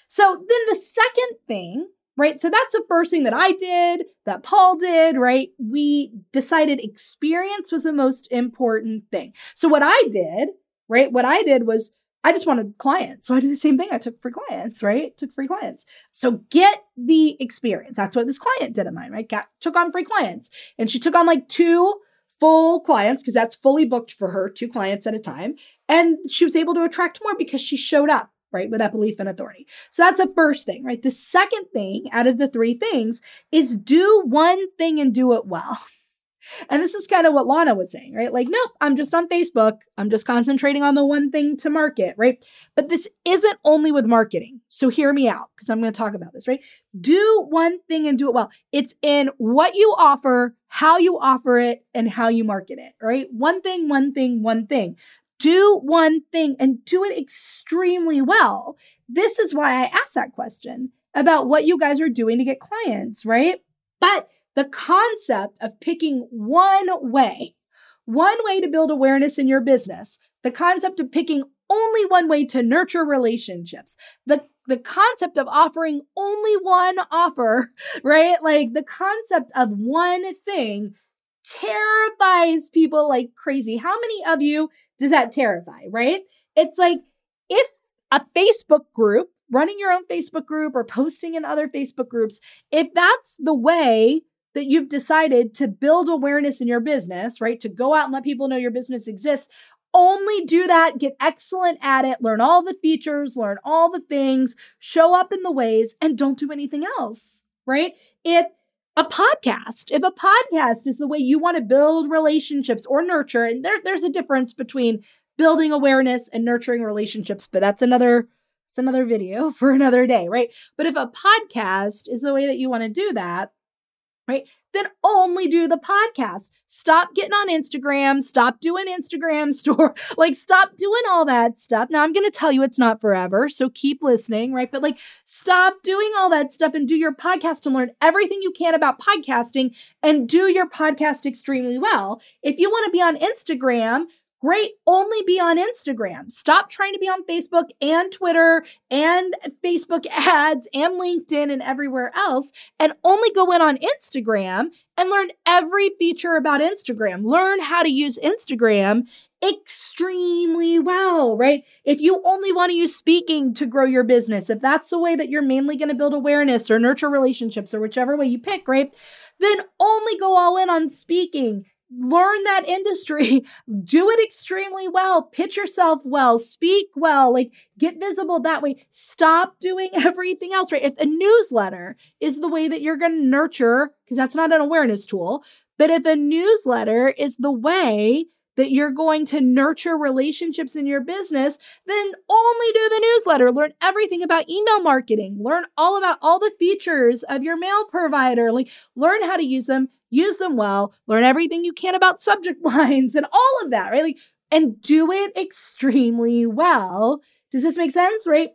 So then the second thing right? So that's the first thing that I did, that Paul did, right? We decided experience was the most important thing. So what I did, right? What I did was I just wanted clients. So I did the same thing. I took free clients, right? Took free clients. So get the experience. That's what this client did of mine, right? Got took on free clients. And she took on like two full clients because that's fully booked for her, two clients at a time. And she was able to attract more because she showed up right? With that belief and authority. So that's the first thing, right? The second thing out of the three things is do one thing and do it well. <laughs> And this is kind of what Lana was saying, right? Like, nope, I'm just on Facebook. I'm just concentrating on the one thing to market, right? But this isn't only with marketing. So hear me out because I'm going to talk about this, right? Do one thing and do it well. It's in what you offer, how you offer it, and how you market it, right? One thing, one thing, one thing. Do one thing and do it extremely well. This is why I asked that question about what you guys are doing to get clients, right? But the concept of picking one way, one way to build awareness in your business, the concept of picking only one way to nurture relationships, the the concept of offering only one offer, <laughs> right? Like the concept of one thing terrifies people like crazy. How many of you does that terrify, right? It's like if a Facebook group running your own Facebook group or posting in other Facebook groups, if that's the way that you've decided to build awareness in your business, right? To go out and let people know your business exists, only do that, get excellent at it, learn all the features, learn all the things, show up in the ways, and don't do anything else, right? If a podcast, if a podcast is the way you want to build relationships or nurture, and there, there's a difference between building awareness and nurturing relationships, but that's another it's another video <laughs> for another day, right? But if a podcast is the way that you want to do that, right, then only do the podcast. Stop getting on Instagram, stop doing Instagram <laughs> store, like stop doing all that stuff. Now I'm going to tell you it's not forever, so keep listening, right? But like stop doing all that stuff and do your podcast and learn everything you can about podcasting and do your podcast extremely well. If you want to be on Instagram, Great, only be on Instagram. Stop trying to be on Facebook and Twitter and Facebook ads and LinkedIn and everywhere else and only go in on Instagram and learn every feature about Instagram. Learn how to use Instagram extremely well, right? If you only want to use speaking to grow your business, if that's the way that you're mainly going to build awareness or nurture relationships or whichever way you pick, right? Then only go all in on speaking learn that industry, <laughs> do it extremely well, pitch yourself well, speak well, like get visible that way. Stop doing <laughs> everything else, right? If a newsletter is the way that you're going to nurture, because that's not an awareness tool, but if a newsletter is the way that you're going to nurture relationships in your business, then only do the newsletter. Learn everything about email marketing. Learn all about all the features of your mail provider. Like learn how to use them, use them well, learn everything you can about subject <laughs> lines and all of that, right? Like and do it extremely well. Does this make sense, right?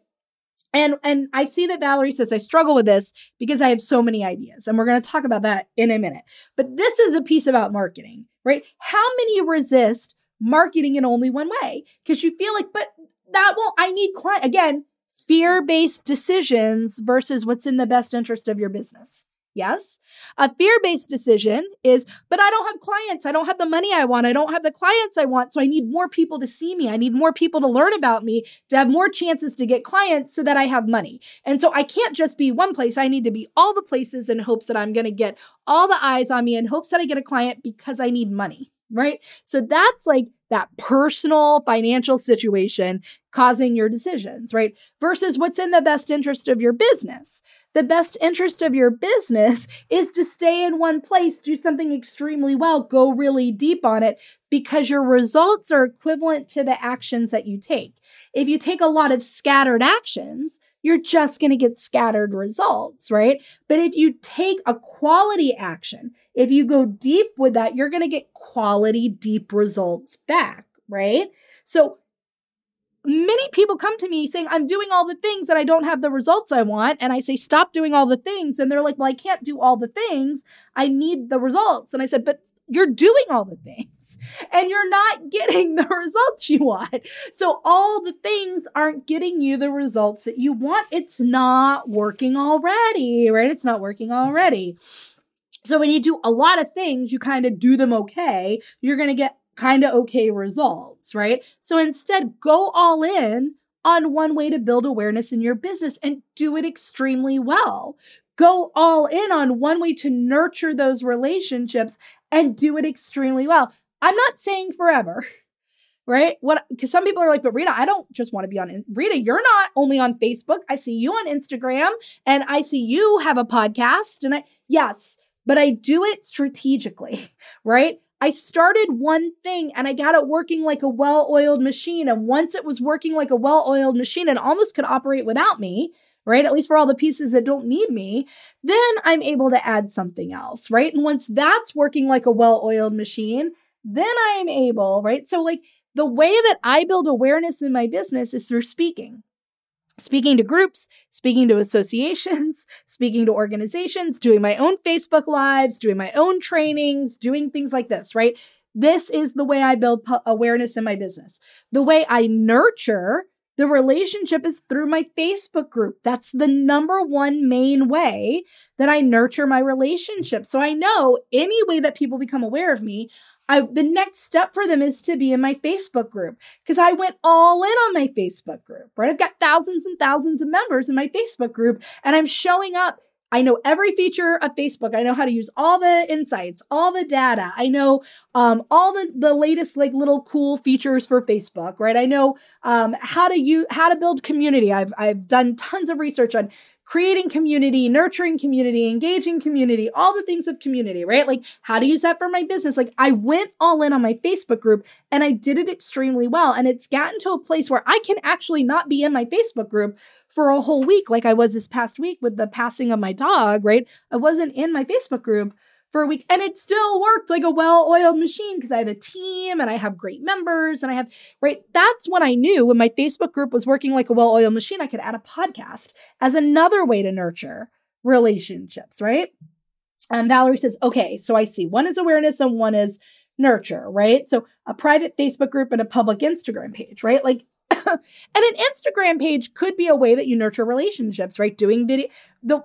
And and I see that Valerie says I struggle with this because I have so many ideas and we're going to talk about that in a minute. But this is a piece about marketing, right? How many resist marketing in only one way because you feel like but that won't I need client again, fear-based decisions versus what's in the best interest of your business. Yes. A fear based decision is, but I don't have clients. I don't have the money I want. I don't have the clients I want. So I need more people to see me. I need more people to learn about me to have more chances to get clients so that I have money. And so I can't just be one place. I need to be all the places in hopes that I'm going to get all the eyes on me in hopes that I get a client because I need money. Right. So that's like that personal financial situation causing your decisions, right? Versus what's in the best interest of your business the best interest of your business is to stay in one place, do something extremely well, go really deep on it because your results are equivalent to the actions that you take. If you take a lot of scattered actions, you're just going to get scattered results, right? But if you take a quality action, if you go deep with that, you're going to get quality, deep results back, right? So many people come to me saying, I'm doing all the things and I don't have the results I want. And I say, stop doing all the things. And they're like, well, I can't do all the things. I need the results. And I said, but you're doing all the things <laughs> and you're not <laughs> getting the results you want. So all the things aren't getting you the results that you want. It's not working already, right? It's not working already. So when you do a lot of things, you kind of do them okay. You're going to get kind of okay results, right? So instead, go all in on one way to build awareness in your business and do it extremely well. Go all in on one way to nurture those relationships and do it extremely well. I'm not saying forever. <laughs> Right? What because some people are like, but Rita, I don't just want to be on Rita, you're not only on Facebook. I see you on Instagram and I see you have a podcast. And I yes, but I do it strategically, <laughs> right? I started one thing and I got it working like a well oiled machine. And once it was working like a well oiled machine and almost could operate without me, right? At least for all the pieces that don't need me, then I'm able to add something else, right? And once that's working like a well oiled machine, then I'm able, right? So, like the way that I build awareness in my business is through speaking. Speaking to groups, speaking to associations, <laughs> speaking to organizations, doing my own Facebook Lives, doing my own trainings, doing things like this, right? This is the way I build awareness in my business. The way I nurture the relationship is through my Facebook group. That's the number one main way that I nurture my relationship. So I know any way that people become aware of me, I the next step for them is to be in my Facebook group because I went all in on my Facebook group, right? I've got thousands and thousands of members in my Facebook group and I'm showing up I know every feature of Facebook. I know how to use all the insights, all the data. I know um, all the, the latest like little cool features for Facebook, right? I know um, how to use how to build community. I've I've done tons of research on creating community, nurturing community, engaging community, all the things of community, right? Like how to use that for my business. Like I went all in on my Facebook group and I did it extremely well. And it's gotten to a place where I can actually not be in my Facebook group for a whole week, like I was this past week with the passing of my dog, right? I wasn't in my Facebook group for a week and it still worked like a well-oiled machine because I have a team and I have great members and I have right that's when I knew when my Facebook group was working like a well-oiled machine I could add a podcast as another way to nurture relationships, right? And Valerie says, "Okay, so I see one is awareness and one is nurture, right? So a private Facebook group and a public Instagram page, right? Like <coughs> and an Instagram page could be a way that you nurture relationships, right? Doing video the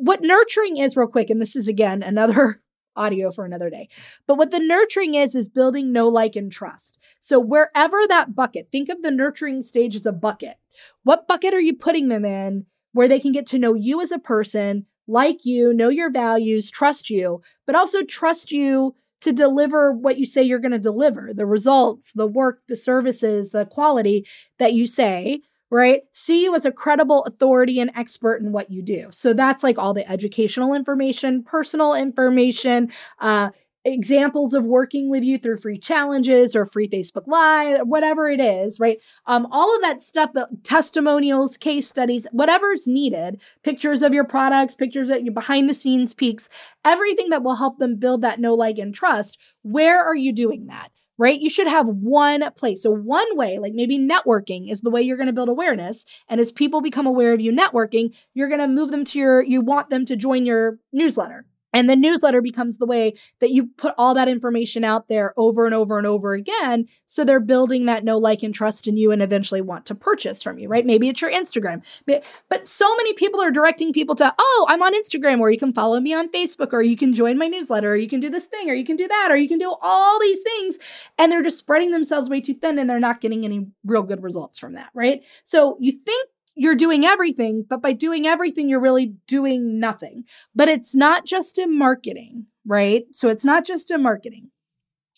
what nurturing is real quick and this is again another <laughs> audio for another day but what the nurturing is is building know like and trust. So wherever that bucket think of the nurturing stage as a bucket. What bucket are you putting them in where they can get to know you as a person like you know your values trust you but also trust you to deliver what you say you're going to deliver the results the work the services the quality that you say right? See you as a credible authority and expert in what you do. So that's like all the educational information, personal information, uh, examples of working with you through free challenges or free Facebook Live, whatever it is, right? Um, all of that stuff, the testimonials, case studies, whatever's needed, pictures of your products, pictures of your behind the scenes peeks, everything that will help them build that know, like, and trust. Where are you doing that? Right? You should have one place. So, one way, like maybe networking, is the way you're going to build awareness. And as people become aware of you networking, you're going to move them to your, you want them to join your newsletter. And the newsletter becomes the way that you put all that information out there over and over and over again. So they're building that know, like, and trust in you and eventually want to purchase from you, right? Maybe it's your Instagram. But so many people are directing people to, oh, I'm on Instagram, or you can follow me on Facebook, or you can join my newsletter, or you can do this thing, or you can do that, or you can do all these things. And they're just spreading themselves way too thin and they're not getting any real good results from that, right? So you think you're doing everything, but by doing everything, you're really doing nothing. But it's not just in marketing, right? So it's not just in marketing.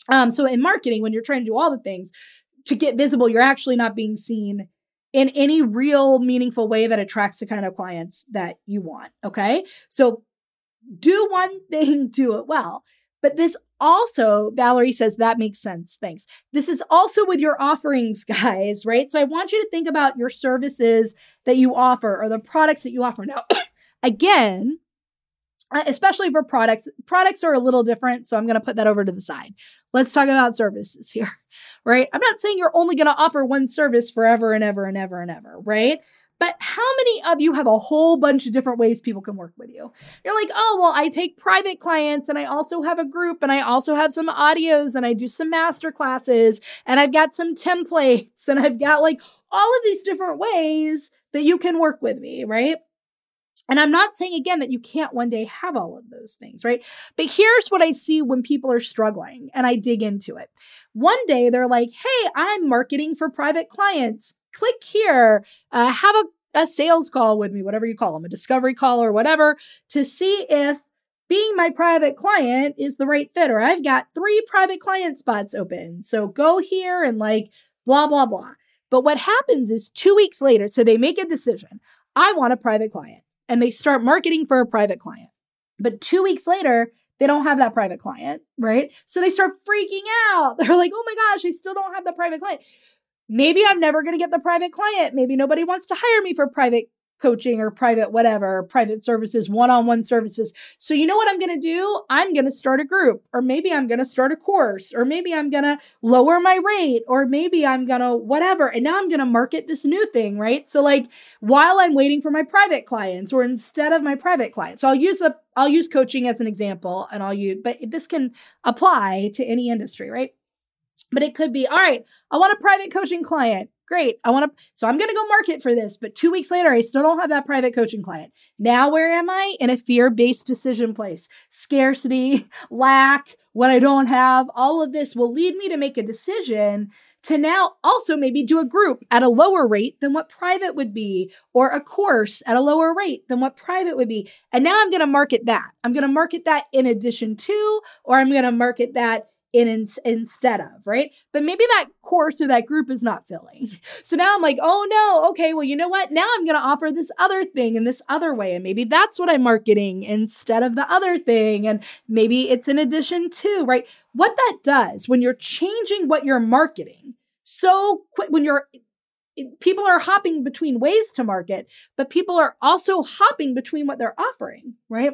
Um, so in marketing, when you're trying to do all the things to get visible, you're actually not being seen in any real meaningful way that attracts the kind of clients that you want. Okay. So do one thing, <laughs> do it well. But this also, Valerie says that makes sense. Thanks. This is also with your offerings, <laughs> guys, right? So I want you to think about your services that you offer or the products that you offer. Now, <clears throat> again, uh, especially for products, products are a little different. So I'm going to put that over to the side. Let's talk about services <laughs> here, right? I'm not saying you're only going to offer one service forever and ever and ever and ever, right? But how many of you have a whole bunch of different ways people can work with you? You're like, oh, well, I take private clients and I also have a group and I also have some audios and I do some master classes and I've got some templates and I've got like all of these different ways that you can work with me, right? And I'm not saying again that you can't one day have all of those things, right? But here's what I see when people are struggling and I dig into it. One day they're like, hey, I'm marketing for private clients click here, uh, have a, a sales call with me, whatever you call them, a discovery call or whatever, to see if being my private client is the right fit. Or I've got three private client spots open. So go here and like blah, blah, blah. But what happens is two weeks later, so they make a decision I want a private client and they start marketing for a private client. But two weeks later, they don't have that private client, right? So they start freaking out. <laughs> They're like, oh my gosh, I still don't have the private client. Maybe I'm never going to get the private client. Maybe nobody wants to hire me for private coaching or private whatever, private services, one on one services. So, you know what I'm going to do? I'm going to start a group, or maybe I'm going to start a course, or maybe I'm going to lower my rate, or maybe I'm going to whatever. And now I'm going to market this new thing, right? So, like while I'm waiting for my private clients, or instead of my private clients. So, I'll use the I'll use coaching as an example and I'll use, but this can apply to any industry, right? But it could be, all right, I want a private coaching client. Great. I want to, so I'm going to go market for this. But two weeks later, I still don't have that private coaching client. Now, where am I? In a fear based decision place. Scarcity, <laughs> lack, what I don't have, all of this will lead me to make a decision to now also maybe do a group at a lower rate than what private would be, or a course at a lower rate than what private would be. And now I'm going to market that. I'm going to market that in addition to, or I'm going to market that in, in, instead of, right? But maybe that course or that group is not filling. <laughs> So now I'm like, oh no, okay, well, you know what? Now I'm going to offer this other thing in this other way. And maybe that's what I'm marketing instead of the other thing. And maybe it's in addition to, right? What that does when you're changing what you're marketing so quick, when you're people are hopping between ways to market, but people are also hopping between what they're offering, right?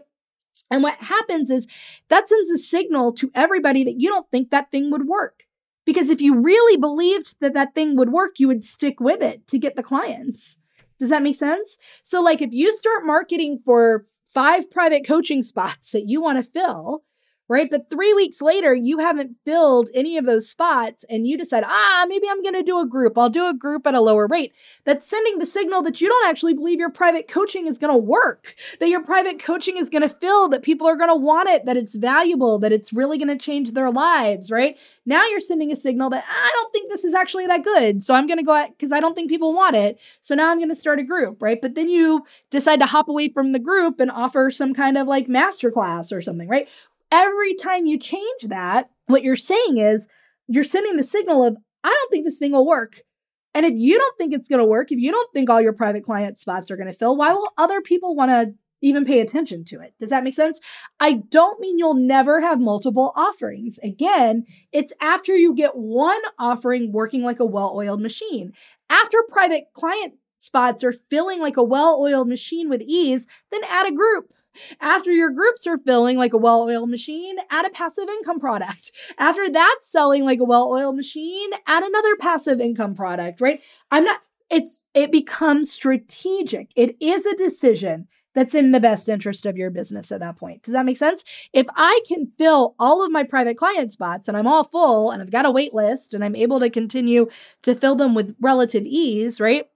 And what happens is that sends a signal to everybody that you don't think that thing would work. Because if you really believed that that thing would work, you would stick with it to get the clients. Does that make sense? So, like, if you start marketing for five private coaching <laughs> spots that you want to fill, right? But three weeks later, you haven't filled any of those spots and you decide, ah, maybe I'm going to do a group. I'll do a group at a lower rate. That's sending the signal that you don't actually believe your private coaching is going to work, that your private coaching is going to fill, that people are going to want it, that it's valuable, that it's really going to change their lives, right? Now you're sending a signal that I don't think this is actually that good. So I'm going to go out because I don't think people want it. So now I'm going to start a group, right? But then you decide to hop away from the group and offer some kind of like masterclass or something, right? Every time you change that, what you're saying is you're sending the signal of, I don't think this thing will work. And if you don't think it's going to work, if you don't think all your private client spots are going to fill, why will other people want to even pay attention to it? Does that make sense? I don't mean you'll never have multiple offerings. Again, it's after you get one offering working like a well oiled machine. After private client spots are filling like a well oiled machine with ease, then add a group. After your groups are filling like a well oiled machine, add a passive income product. After that's selling like a well oiled machine, add another passive income product, right? I'm not, it's, it becomes strategic. It is a decision that's in the best interest of your business at that point. Does that make sense? If I can fill all of my private client spots and I'm all full and I've got a wait list and I'm able to continue to fill them with relative ease, right?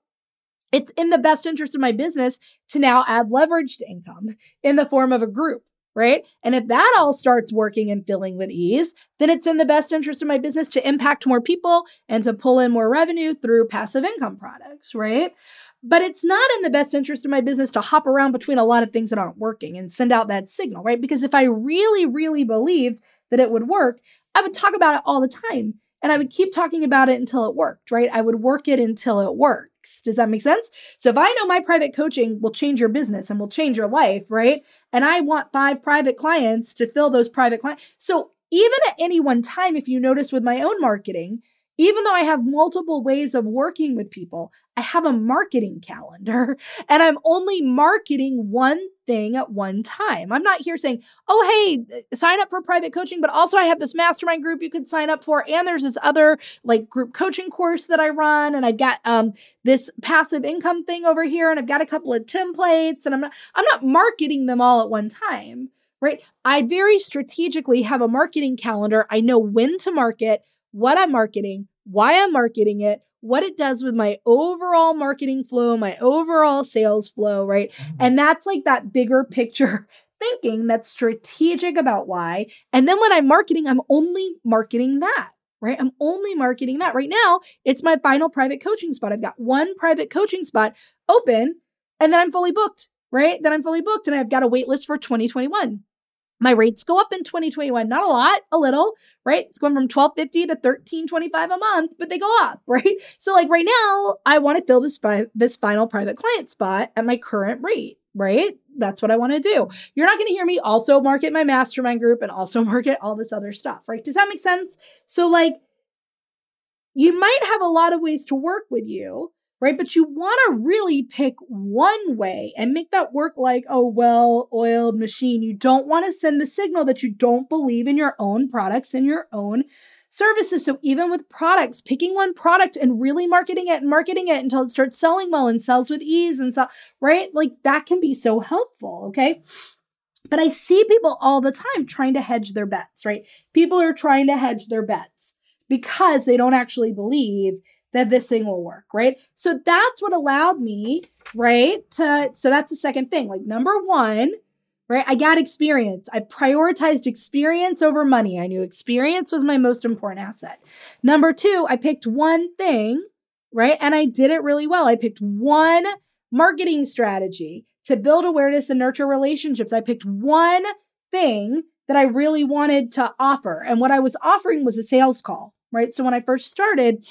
It's in the best interest of my business to now add leverage to income in the form of a group, right? And if that all starts working and filling with ease, then it's in the best interest of my business to impact more people and to pull in more revenue through passive income products, right? But it's not in the best interest of my business to hop around between a lot of things that aren't working and send out that signal, right? Because if I really, really believed that it would work, I would talk about it all the time and I would keep talking about it until it worked, right? I would work it until it works. Does that make sense? So if I know my private coaching will change your business and will change your life, right? And I want five private clients to fill those private clients. So even at any one time, if you notice with my own marketing, even though I have multiple ways of working with people, I have a marketing <laughs> calendar and I'm only marketing one thing at one time. I'm not here saying, oh, hey, sign up for private coaching, but also I have this mastermind group you could sign up for. And there's this other like group coaching course that I run. And I've got um, this passive income thing over here. And I've got a couple of templates and I'm not, I'm not marketing them all at one time. Right. I very strategically have a marketing calendar. I know when to market, what I'm marketing, why I'm marketing it, what it does with my overall marketing flow, my overall sales flow, right? Mm-hmm. And that's like that bigger picture <laughs> thinking that's strategic about why. And then when I'm marketing, I'm only marketing that. Right. I'm only marketing that. Right now, it's my final private coaching spot. I've got one private coaching spot open and then I'm fully booked. Right. Then I'm fully booked and I've got a wait list for 2021 my rates go up in 2021 not a lot a little right it's going from 1250 to 1325 a month but they go up <laughs> right so like right now i want to fill this fi- this final private client spot at my current rate right that's what I want to do. You're not going to hear me also market my mastermind group and also <laughs> market all this other stuff, right? Does that make sense? So, like, you might have a lot of ways to work with you, right? But you want to really pick one way and make that work like a well oiled machine. You don't want to send the signal that you don't believe in your own products and your own services. So even with products, picking one product and really marketing it and marketing it until it starts selling well and sells with ease and so right? Like that can be so helpful. Okay. But I see people all the time trying to hedge their bets, right? People are trying to hedge their bets because they don't actually believe that this thing will work, right? So that's what allowed me, right? To so that's the second thing. Like number 1, right? I got experience. I prioritized experience over money. I knew experience was my most important asset. Number two, I picked one thing, right? And I did it really well. I picked one marketing strategy to build awareness and nurture relationships. I picked one thing that I really wanted to offer. And what I was offering was a sales call, right? So when I first started,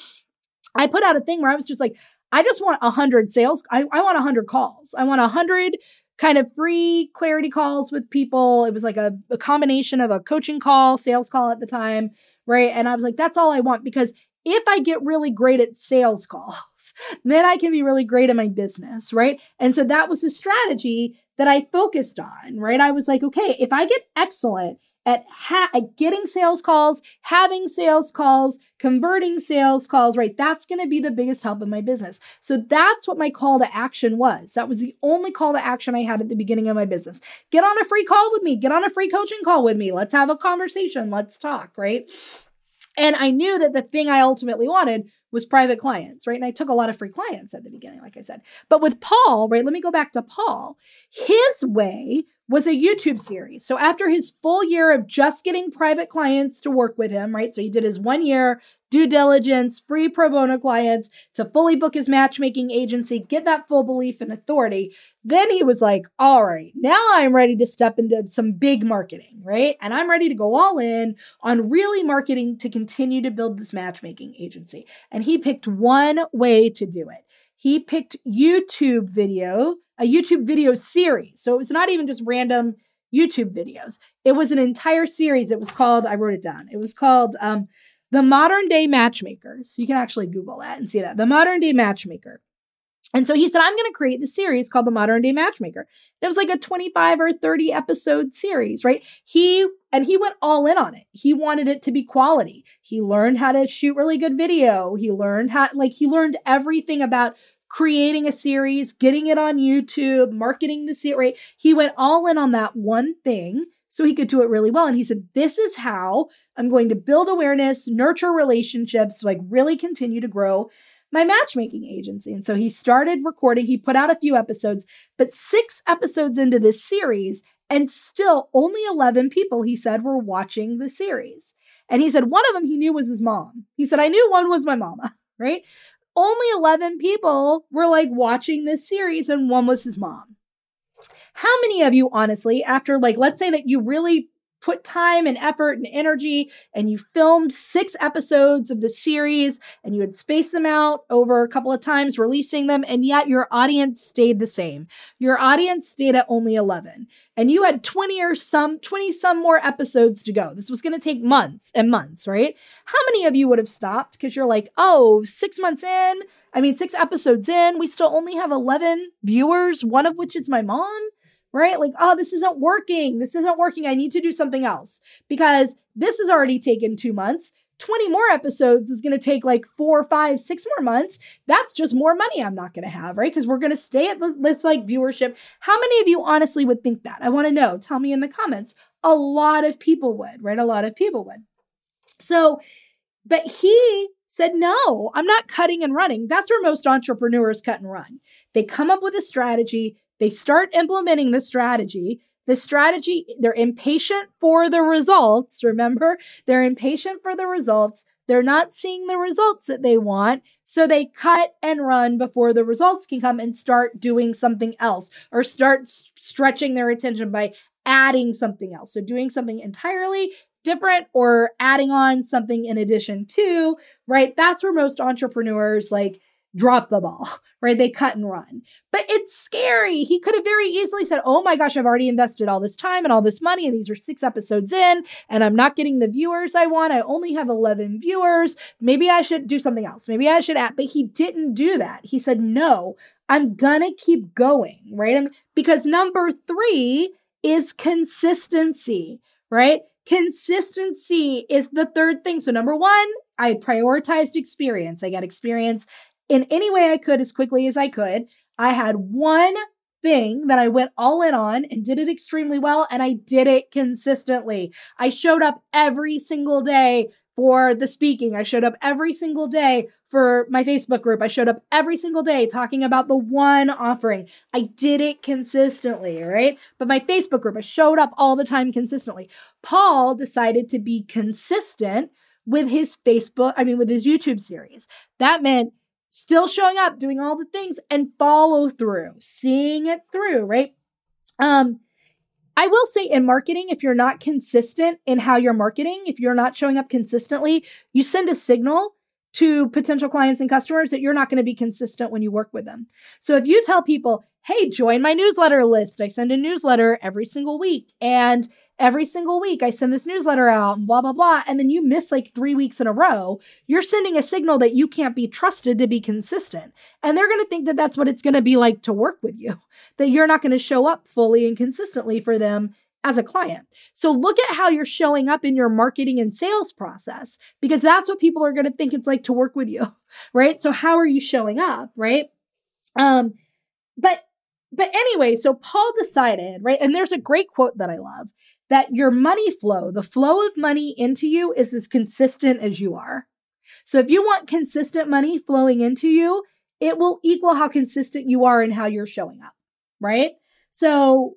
I put out a thing where I was just like, I just want 100 sales. I, I want 100 calls. I want 100 kind of free clarity calls with people. It was like a, a combination of a coaching call, sales call at the time, right? And I was like, that's all I want because if I get really great at sales calls, <laughs> then I can be really great at my business, right? And so that was the strategy that I focused on, right? I was like, okay, if I get excellent at, ha- at getting sales calls, having sales calls, converting sales calls, right? That's going to be the biggest help in my business. So that's what my call to action was. That was the only call to action I had at the beginning of my business. Get on a free call with me, get on a free coaching call with me. Let's have a conversation. Let's talk, right? And I knew that the thing I ultimately wanted was private clients, right? And I took a lot of free clients at the beginning, like I said. But with Paul, right, let me go back to Paul. His way was a YouTube series. So after his full year of just getting private clients to work with him, right? So he did his one year due diligence, free pro bono clients to fully book his matchmaking agency, get that full belief and authority. Then he was like, all right, now I'm ready to step into some big marketing, right? And I'm ready to go all in on really marketing to continue to build this matchmaking agency. And he picked one way to do it. He picked YouTube video a YouTube video series. So it was not even just random YouTube videos. It was an entire series. It was called, I wrote it down. It was called um, The Modern Day Matchmaker. So you can actually Google that and see that. The Modern Day Matchmaker. And so he said, I'm going to create the series called The Modern Day Matchmaker. It was like a 25 or 30 episode series, right? He, and he went all in on it. He wanted it to be quality. He learned how to shoot really good video. He learned how, like, he learned everything about creating a series, getting it on YouTube, marketing the series. Right? He went all in on that one thing so he could do it really well. And he said, This is how I'm going to build awareness, nurture relationships, like really continue to grow my matchmaking agency. And so he started recording, he put out a few episodes, but six episodes into this series, and still only 11 people, he said, were watching the series. And he said one of them he knew was his mom. He said, I knew one was my mama, <laughs> right? Only 11 people were like watching this series and one was his mom. How many of you, honestly, after like, let's say that you really put time and effort and energy and you filmed six episodes of the series and you had spaced them out over a couple of times releasing them and yet your audience stayed the same. Your audience stayed at only 11 and you had 20 or some 20 some more episodes to go. This was going to take months and months right? How many of you would have stopped? Because you're like oh six months in? I mean six episodes in we still only have 11 viewers one of which is my mom right? Like, oh, this isn't working. This isn't working. I need to do something else because this has already taken two months. 20 more episodes is going to take like four, five, six more months. That's just more money I'm not going to have, right? Because we're going to stay at this like viewership. How many of you honestly would think that? I want to know. Tell me in the comments. A lot of people would, right? A lot of people would. So, but he said, no, I'm not cutting and running. That's where most entrepreneurs cut and run. They come up with a strategy, they start implementing the strategy. The strategy, they're impatient for the results. Remember, they're impatient for the results. They're not seeing the results that they want. So they cut and run before the results can come and start doing something else or start s- stretching their attention by adding something else. So doing something entirely different or adding on something in addition to, right? That's where most entrepreneurs like drop the ball, <laughs> right? They cut and run. But it's scary. He could have very easily said, Oh my gosh, I've already invested all this time and all this money, and these are six episodes in, and I'm not getting the viewers I want. I only have 11 viewers. Maybe I should do something else. Maybe I should add. But he didn't do that. He said, No, I'm gonna keep going, right? I'm, because number three is consistency right? Consistency is the third thing. So, number one, I prioritized experience. I got experience in any way I could as quickly as I could. I had one thing that I went all in on and did it extremely well, and I did it consistently. I showed up every single day for the speaking. I showed up every single day for my Facebook group. I showed up every single day talking about the one offering. I did it consistently, right? But my Facebook group, I showed up all the time consistently. Paul decided to be consistent with his Facebook, I mean, with his YouTube series. That meant still showing up, doing all the things and follow through, seeing it through, right? Um, I will say in marketing, if you're not consistent in how you're marketing, if you're not showing up consistently, you send a signal to potential clients and customers that you're not going to be consistent when you work with them. So if you tell people, hey, join my newsletter list, I send a newsletter every single week, and every single week I send this newsletter out, and blah, blah, blah, and then you miss like three weeks in a row, you're sending a signal that you can't be trusted to be consistent. And they're going to think that that's what it's going to be like to work with you, that you're not going to show up fully and consistently for them as a client. So look at how you're showing up in your marketing and sales process because that's what people are going to think it's like to work with you, <laughs> right? So how are you showing up, right? Um but but anyway, so Paul decided, right? And there's a great quote that I love that your money flow, the flow of money into you is as consistent as you are. So if you want consistent money flowing into you, it will equal how consistent you are in how you're showing up, right? So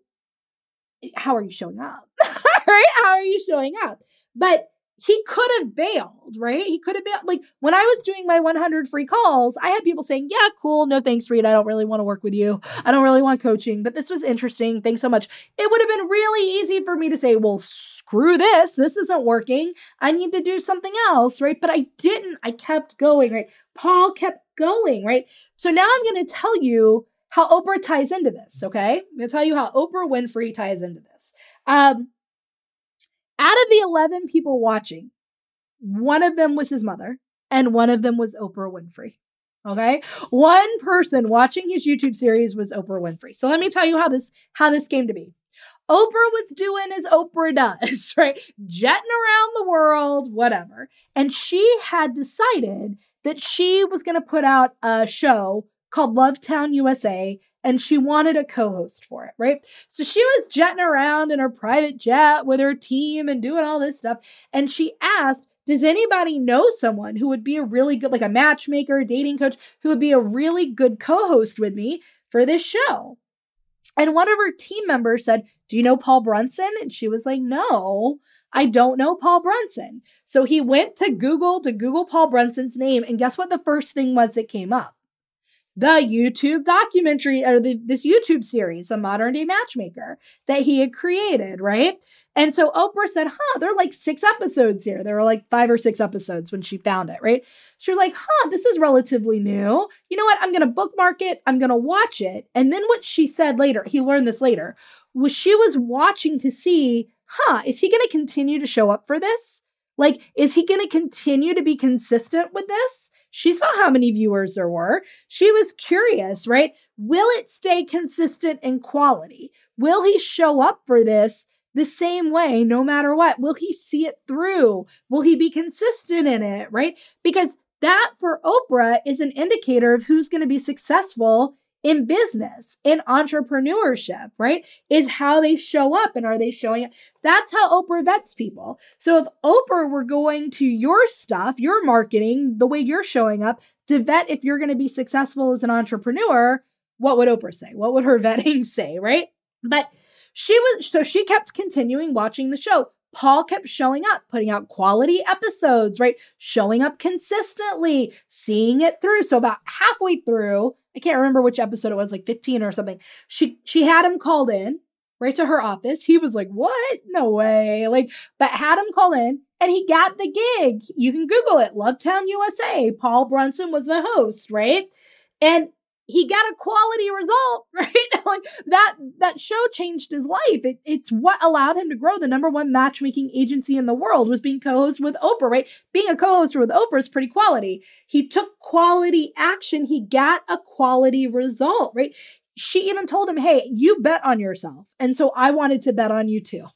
how are you showing up? <laughs> right? How are you showing up? But he could have bailed, right? He could have bailed. Like when I was doing my 100 free calls, I had people saying, Yeah, cool. No thanks, Rita. I don't really want to work with you. I don't really want coaching, but this was interesting. Thanks so much. It would have been really easy for me to say, Well, screw this. This isn't working. I need to do something else, right? But I didn't. I kept going, right? Paul kept going, right? So now I'm going to tell you how Oprah ties into this, okay? I'm to tell you how Oprah Winfrey ties into this. Um, out of the 11 people watching, one of them was his mother and one of them was Oprah Winfrey. Okay? One person watching his YouTube series was Oprah Winfrey. So let me tell you how this how this came to be. Oprah was doing as Oprah <laughs> does, right? Jetting around the world, whatever. And she had decided that she was going to put out a show called Lovetown USA, and she wanted a co host for it, right? So she was jetting around in her private jet with her team and doing all this stuff. And she asked, Does anybody know someone who would be a really good, like a matchmaker, dating coach, who would be a really good co host with me for this show? And one of her team members said, Do you know Paul Brunson? And she was like, No, I don't know Paul Brunson. So he went to Google to Google Paul Brunson's name. And guess what the first thing was that came up? The YouTube documentary or the, this YouTube series, A Modern Day Matchmaker, that he had created, right? And so Oprah said, huh, there are like six episodes here. There were like five or six episodes when she found it, right? She was like, huh, this is relatively new. You know what? I'm going to bookmark it. I'm going to watch it. And then what she said later, he learned this later, was she was watching to see, huh, is he going to continue to show up for this? Like, is he going to continue to be consistent with this? She saw how many viewers there were. She was curious, right? Will it stay consistent in quality? Will he show up for this the same way no matter what? Will he see it through? Will he be consistent in it, right? Because that for Oprah is an indicator of who's going to be successful in business, in entrepreneurship, right? Is how they show up and are they showing up? That's how Oprah vets people. So if Oprah were going to your stuff, your marketing, the way you're showing up to vet if you're going to be successful as an entrepreneur, what would Oprah say? What would her <laughs> vetting say, right? But she was, so she kept continuing watching the show. Paul kept showing up, putting out quality episodes, right? Showing up consistently, seeing it through. So about halfway through, I can't remember which episode it was, like 15 or something. She she had him called in right to her office. He was like, What? No way. Like, but had him call in and he got the gig. You can Google it Lovetown USA. Paul Brunson was the host, right? And he got a quality result, <laughs> right? <laughs> like that that show changed his life. It, it's what allowed him to grow. The number one matchmaking agency in the world was being co-host with Oprah, right? Being a co-host with Oprah is pretty quality. He took quality action. He got a quality result, right? She even told him, "Hey, you bet on yourself." And so I wanted to bet on you too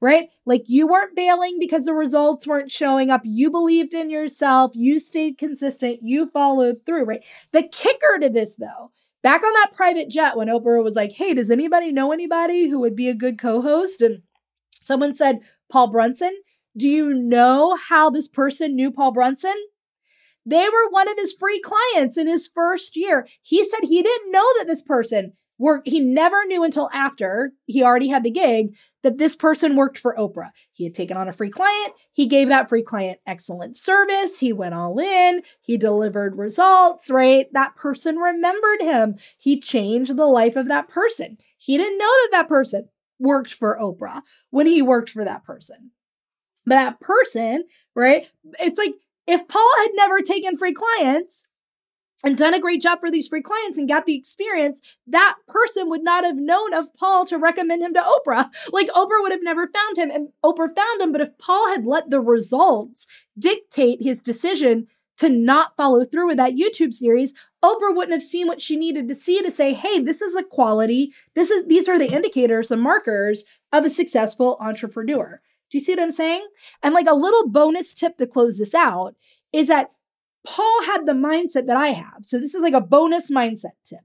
right? Like you weren't bailing because the results weren't showing up. You believed in yourself. You stayed consistent. You followed through, right? The kicker to this, though, back on that private jet when Oprah was like, hey, does anybody know anybody who would be a good co host? And someone said, Paul Brunson. Do you know how this person knew Paul Brunson? They were one of his free clients in his first year. He said he didn't know that this person work he never knew until after he already had the gig that this person worked for Oprah. He had taken on a free client, he gave that free client excellent service, he went all in, he delivered results, right? That person remembered him. He changed the life of that person. He didn't know that that person worked for Oprah when he worked for that person. But that person, right? It's like if Paul had never taken free clients, and done a great job for these free clients and got the experience, that person would not have known of Paul to recommend him to Oprah. <laughs> Like Oprah would have never found him and Oprah found him. But if Paul had let the results dictate his decision to not follow through with that YouTube series, Oprah wouldn't have seen what she needed to see to say, hey, this is a quality, this is these are the indicators, the markers of a successful entrepreneur. Do you see what I'm saying? And like a little bonus tip to close this out is that Paul had the mindset that I have. So this is like a bonus mindset tip.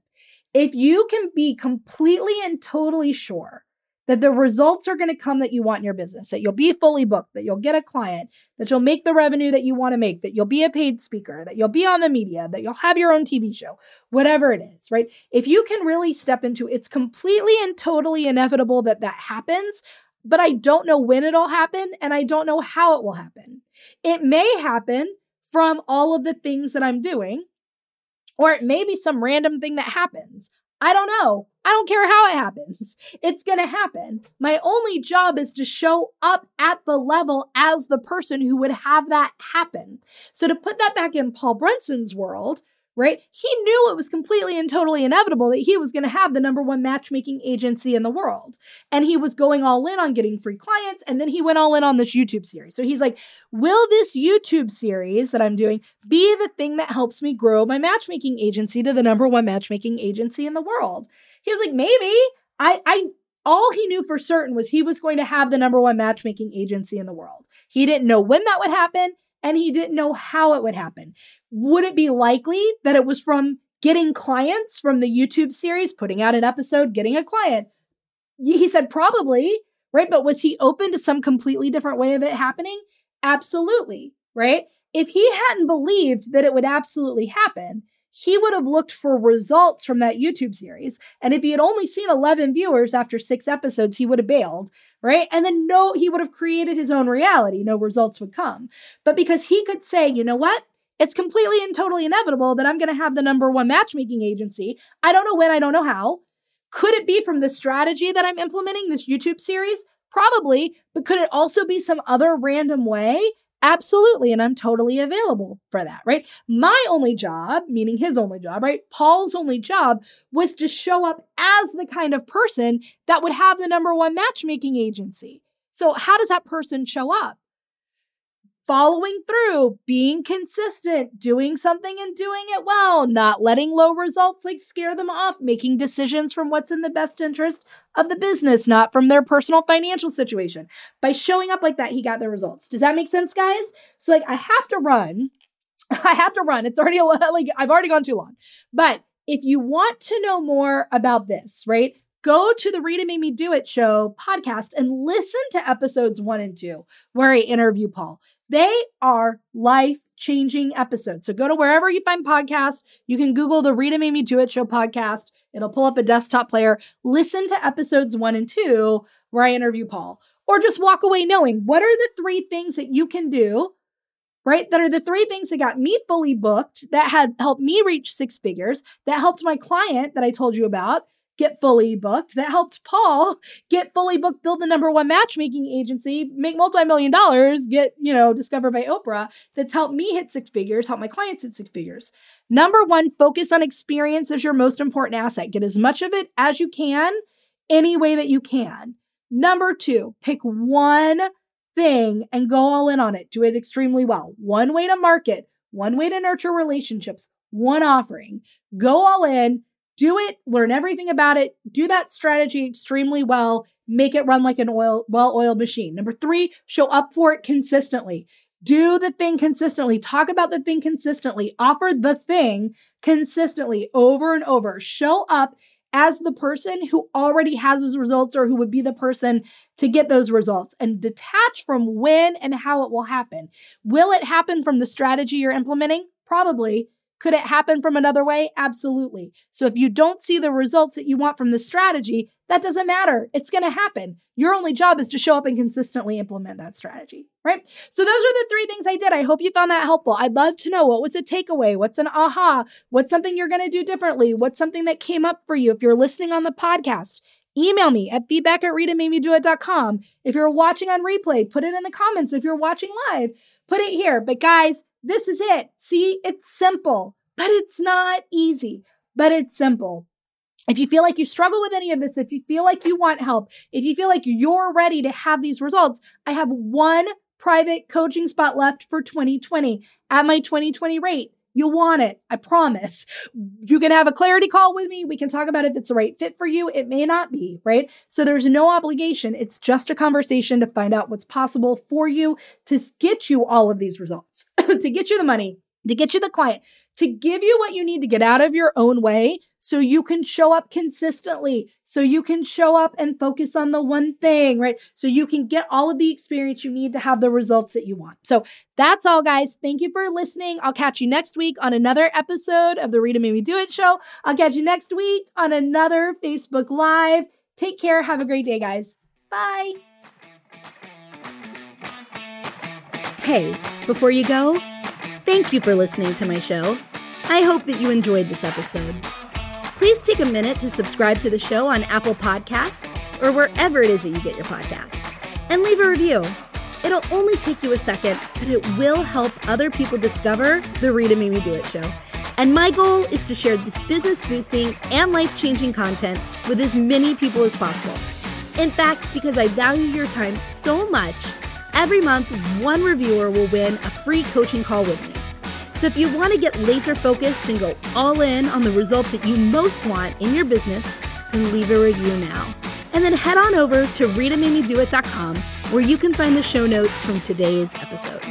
If you can be completely and totally sure that the results are going to come that you want in your business, that you'll be fully booked, that you'll get a client, that you'll make the revenue that you want to make, that you'll be a paid speaker, that you'll be on the media, that you'll have your own TV show, whatever it is, right? If you can really step into it's completely and totally inevitable that that happens, but I don't know when it'll happen and I don't know how it will happen. It may happen from all of the things that I'm doing, or it may be some random thing that happens. I don't know. I don't care how it <laughs> happens. It's going to happen. My only job is to show up at the level as the person who would have that happen. So, to put that back in Paul Brunson's world, right? He knew it was completely and totally inevitable that he was going to have the number one matchmaking agency in the world. And he was going all in on getting free clients. And then he went all in on this YouTube series. So he's like, will this YouTube series that I'm doing be the thing that helps me grow my matchmaking agency to the number one matchmaking agency in the world? He was like, maybe. I, I all he knew for certain was he was going to have the number one matchmaking agency in the world. He didn't know when that would happen and he didn't know how it would happen. Would it be likely that it was from getting clients from the YouTube series, putting out an episode, getting a client? He said probably, right? But was he open to some completely different way of it happening? Absolutely, right? If he hadn't believed that it would absolutely happen, he would have looked for results from that YouTube series. And if he had only seen 11 viewers after six episodes, he would have bailed, right? And then no, he would have created his own reality. No results would come. But because he could say, you know what? It's completely and totally inevitable that I'm going to have the number one matchmaking agency. I don't know when, I don't know how. Could it be from the strategy that I'm implementing, this YouTube series? Probably, but could it also be some other random way Absolutely. And I'm totally available for that, right? My only job, meaning his only job, right? Paul's only job was to show up as the kind of person that would have the number one matchmaking agency. So, how does that person show up? Following through, being consistent, doing something and doing it well, not letting low results like scare them off, making decisions from what's in the best interest of the business, not from their personal financial situation. By showing up like that, he got the results. Does that make sense, guys? So, like, I have to run. <laughs> I have to run. It's already a lot, like, I've already gone too long. But if you want to know more about this, right? Go to the Rita Made Me Do It show podcast and listen to episodes one and two, where I interview Paul. They are life changing episodes. So go to wherever you find podcasts. You can Google the Rita Made Me Do It show podcast. It'll pull up a desktop player. Listen to episodes one and two, where I interview Paul. Or just walk away knowing what are the three things that you can do right? That are the three things that got me fully booked, that had helped me reach six figures, that helped my client that I told you about get fully booked, that helped Paul <laughs> get fully booked, build the number one matchmaking agency, make multi-million dollars, get, you know, discovered by Oprah, that's helped me hit six figures, help my clients hit six figures. Number one, focus on experience as your most important asset. Get as much of it as you can, any way that you can. Number two, pick one thing and go all in on it. Do it extremely well. One way to market, one way to nurture relationships, one offering. Go all in, do it, learn everything about it, do that strategy extremely well, make it run like an oil, well-oiled machine. Number three, show up for it consistently. Do the thing consistently. Talk about the thing consistently. Offer the thing consistently over and over. Show up as the person who already has those results or who would be the person to get those results and detach from when and how it will happen. Will it happen from the strategy you're implementing? Probably. Could it happen from another way? Absolutely. So if you don't see the results that you want from the strategy, that doesn't matter. It's going to happen. Your only job is to show up and consistently implement that strategy, right? So those are the three things I did. I hope you found that helpful. I'd love to know what was a takeaway? What's an aha? What's something you're going to do differently? What's something that came up for you if you're listening on the podcast? Email me at feedback at ritamademedoit.com. If you're watching on replay, put it in the comments. If you're watching live, put it here. But guys, this is it. See, it's simple, but it's not easy, but it's simple. If you feel like you struggle with any of this, if you feel like you want help, if you feel like you're ready to have these results, I have one private coaching spot left for 2020 at my 2020 rate. You'll want it. I promise. You can have a clarity call with me. We can talk about if it's the right fit for you. It may not be, right? So there's no obligation. It's just a conversation to find out what's possible for you to get you all of these results, <coughs> to get you the money, to get you the client, to give you what you need to get out of your own way so you can show up consistently, so you can show up and focus on the one thing, right? So you can get all of the experience you need to have the results that you want. So that's all, guys. Thank you for listening. I'll catch you next week on another episode of the Rita Made Me Do It show. I'll catch you next week on another Facebook Live. Take care. Have a great day, guys. Bye. Hey, before you go, Thank you for listening to my show. I hope that you enjoyed this episode. Please take a minute to subscribe to the show on Apple Podcasts or wherever it is that you get your podcast and leave a review. It'll only take you a second, but it will help other people discover the Rita Me Do It show. And my goal is to share this business boosting and life changing content with as many people as possible. In fact, because I value your time so much, every month one reviewer will win a free coaching call with me. So if you want to get laser focused and go all in on the result that you most want in your business, then leave a review now. And then head on over to ritamademedoit.com where you can find the show notes from today's episode.